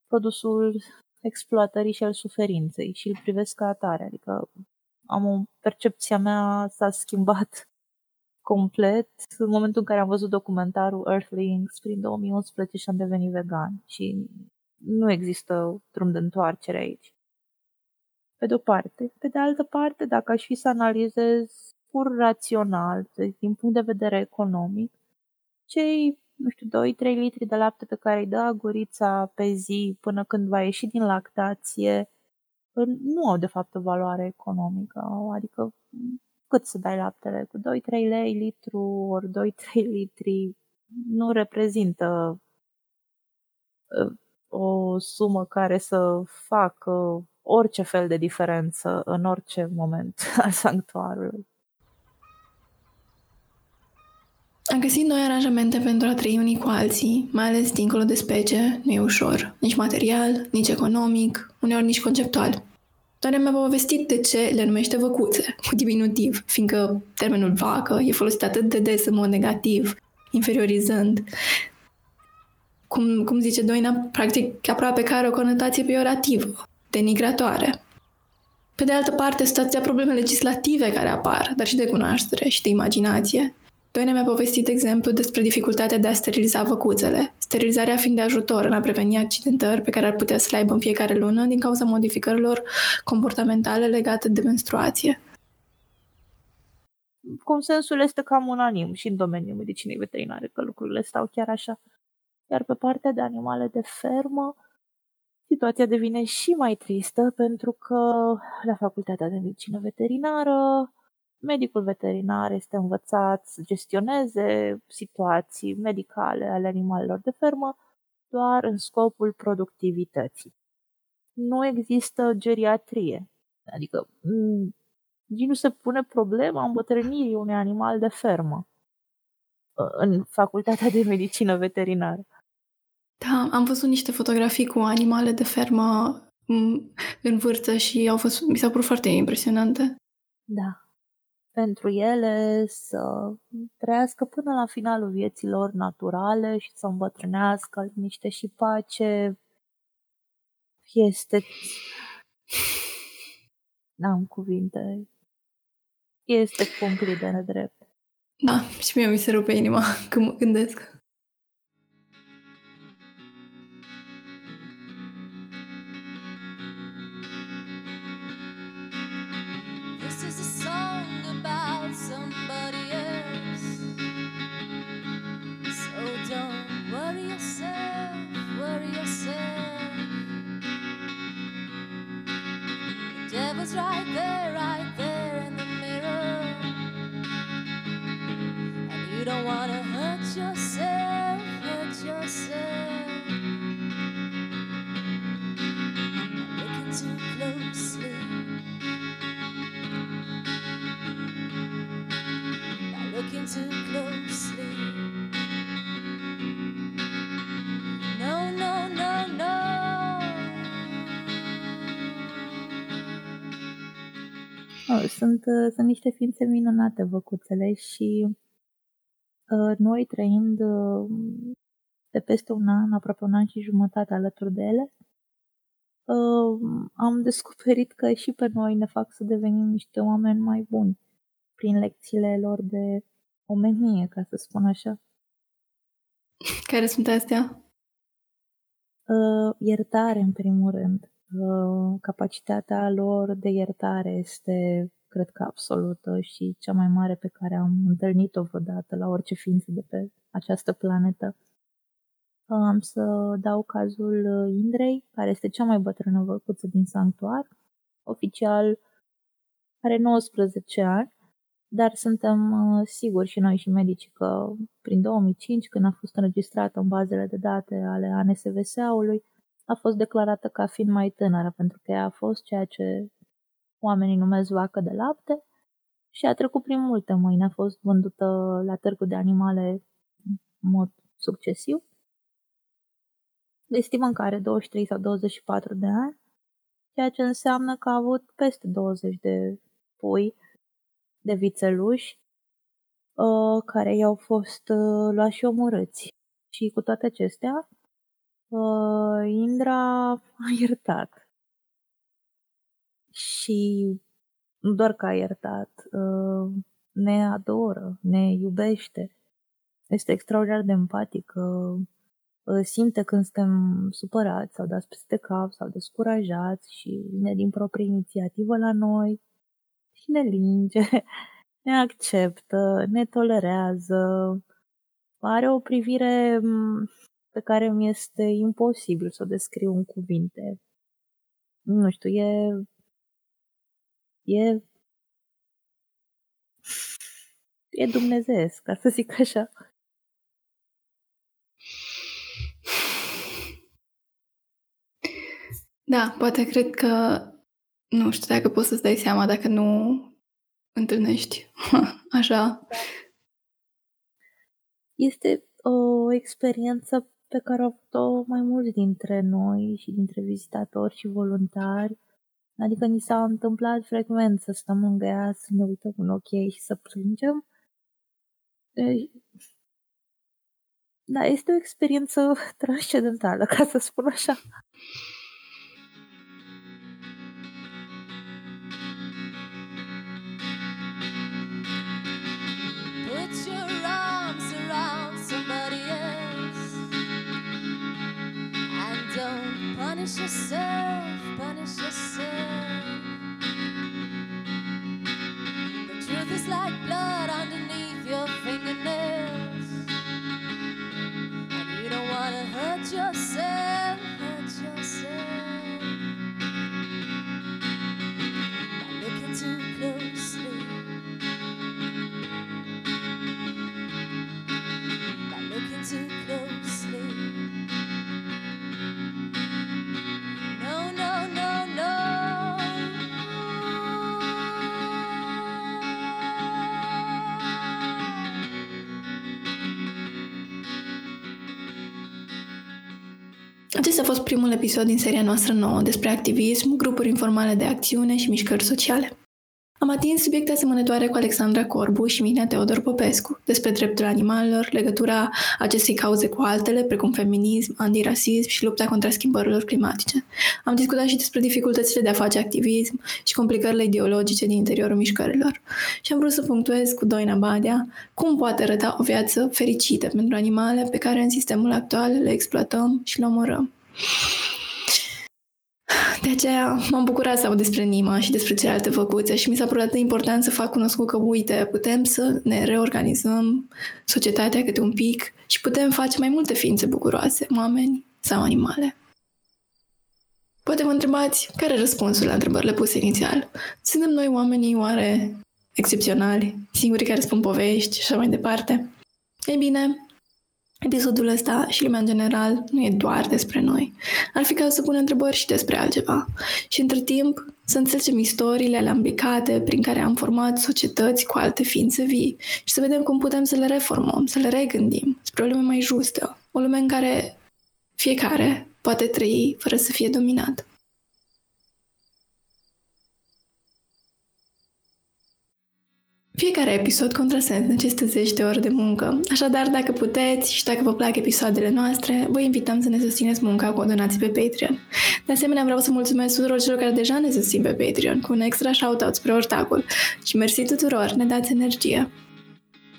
produsul exploatării și al suferinței și îl privesc ca atare. Adică am o percepția mea s-a schimbat complet în momentul în care am văzut documentarul Earthlings prin 2011 și am devenit vegan și nu există drum de întoarcere aici. Pe de o parte. Pe de altă parte, dacă aș fi să analizez pur rațional, din punct de vedere economic, cei, nu știu, 2-3 litri de lapte pe care îi dă gurița pe zi până când va ieși din lactație, nu au de fapt o valoare economică. Adică cât să dai laptele? Cu 2-3 lei litru ori 2-3 litri nu reprezintă uh, o sumă care să facă orice fel de diferență în orice moment al sanctuarului. Am găsit noi aranjamente pentru a trăi unii cu alții, mai ales dincolo de specie, nu e ușor. Nici material, nici economic, uneori nici conceptual. Doar mi-a povestit de ce le numește văcuțe, cu diminutiv, fiindcă termenul vacă e folosit atât de des în mod negativ, inferiorizând. Cum, cum zice Doina, practic aproape că are o conotație peorativă, denigratoare. Pe de altă parte, stația probleme legislative care apar, dar și de cunoaștere și de imaginație. Doina mi-a povestit exemplu despre dificultatea de a steriliza văcuțele, sterilizarea fiind de ajutor în a preveni accidentări pe care ar putea să le aibă în fiecare lună din cauza modificărilor comportamentale legate de menstruație. Consensul este cam unanim și în domeniul medicinei veterinare, că lucrurile stau chiar așa. Iar pe partea de animale de fermă, situația devine și mai tristă pentru că la facultatea de medicină veterinară medicul veterinar este învățat să gestioneze situații medicale ale animalelor de fermă doar în scopul productivității. Nu există geriatrie, adică mm, nici nu se pune problema îmbătrânirii unui animal de fermă în facultatea de medicină veterinară. Da, am văzut niște fotografii cu animale de fermă mm, în vârstă și au fost, mi s-au părut foarte impresionante. Da, pentru ele să trăiască până la finalul vieților naturale și să îmbătrânească liniște și pace. Este... N-am cuvinte. Este cumplit de nedrept. Da, și mie mi se rupe inima când mă gândesc. Too closely. No, no, no, no. Oh, sunt, uh, sunt niște ființe minunate văcuțele și uh, noi trăind uh, de peste un an, aproape un an și jumătate alături de ele, uh, am descoperit că și pe noi ne fac să devenim niște oameni mai buni prin lecțiile lor de omenie, ca să spun așa. Care sunt astea? Uh, iertare, în primul rând capacitatea lor de iertare este, cred că, absolută și cea mai mare pe care am întâlnit-o vreodată la orice ființă de pe această planetă. Am să dau cazul Indrei, care este cea mai bătrână văcuță din sanctuar. Oficial are 19 ani, dar suntem uh, siguri și noi și medicii că prin 2005, când a fost înregistrată în bazele de date ale ANSVSA-ului, a fost declarată ca fiind mai tânără, pentru că ea a fost ceea ce oamenii numesc vacă de lapte și a trecut prin multe mâini. A fost vândută la târgul de animale în mod succesiv. Estimăm că are 23 sau 24 de ani ceea ce înseamnă că a avut peste 20 de pui de vițeluși uh, care i-au fost uh, luați și omorâți. Și cu toate acestea, uh, Indra a iertat. Și nu doar că a iertat, uh, ne adoră, ne iubește. Este extraordinar de empatică, uh, simte când suntem supărați sau dați peste cap sau descurajați și vine din proprie inițiativă la noi și ne linge, ne acceptă, ne tolerează. Are o privire pe care mi este imposibil să o descriu în cuvinte. Nu știu, e e e dumnezeesc, ca să zic așa. Da, poate cred că nu știu dacă poți să-ți dai seama dacă nu întâlnești așa. Este o experiență pe care au avut-o mai mulți dintre noi și dintre vizitatori și voluntari Adică ni s-a întâmplat frecvent să stăm lângă ea, să ne uităm în ochii ei și să plângem. Da, este o experiență transcendentală, ca să spun așa. Yourself, punish yourself. Acesta a fost primul episod din seria noastră nouă despre activism, grupuri informale de acțiune și mișcări sociale. Am atins subiecte asemănătoare cu Alexandra Corbu și Mihnea Teodor Popescu, despre dreptul animalelor, legătura acestei cauze cu altele, precum feminism, antirasism și lupta contra schimbărilor climatice. Am discutat și despre dificultățile de a face activism și complicările ideologice din interiorul mișcărilor. Și am vrut să punctuez cu Doina Badea cum poate arăta o viață fericită pentru animale pe care în sistemul actual le exploatăm și le omorăm. De aceea m-am bucurat să aud despre Nima și despre celelalte făcuțe și mi s-a părut atât de important să fac cunoscut că, uite, putem să ne reorganizăm societatea câte un pic și putem face mai multe ființe bucuroase, oameni sau animale. Poate vă întrebați care e răspunsul la întrebările puse inițial. Suntem noi oamenii oare excepționali, singurii care spun povești și așa mai departe? Ei bine, Episodul ăsta și lumea în general nu e doar despre noi. Ar fi ca să punem întrebări și despre altceva. Și între timp să înțelegem istoriile alambicate prin care am format societăți cu alte ființe vii și să vedem cum putem să le reformăm, să le regândim spre o lume mai justă. O lume în care fiecare poate trăi fără să fie dominat. Fiecare episod contrasens necesită zeci de ore de muncă, așadar dacă puteți și dacă vă plac episoadele noastre, vă invităm să ne susțineți munca cu o donație pe Patreon. De asemenea, vreau să mulțumesc tuturor celor care deja ne susțin pe Patreon, cu un extra shoutout spre Ortacul. Și mersi tuturor, ne dați energie!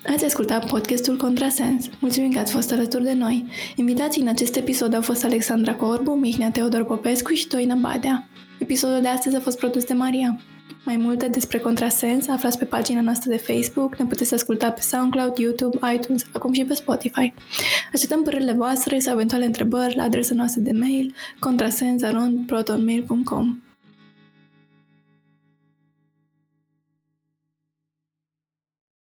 Ați ascultat podcastul Contrasens. Mulțumim că ați fost alături de noi. Invitații în acest episod au fost Alexandra Corbu, Mihnea Teodor Popescu și Toina Badea. Episodul de astăzi a fost produs de Maria. Mai multe despre contrasens aflați pe pagina noastră de Facebook, ne puteți asculta pe SoundCloud, YouTube, iTunes, acum și pe Spotify. Așteptăm părerile voastre sau eventuale întrebări la adresa noastră de mail contrasens.protonmail.com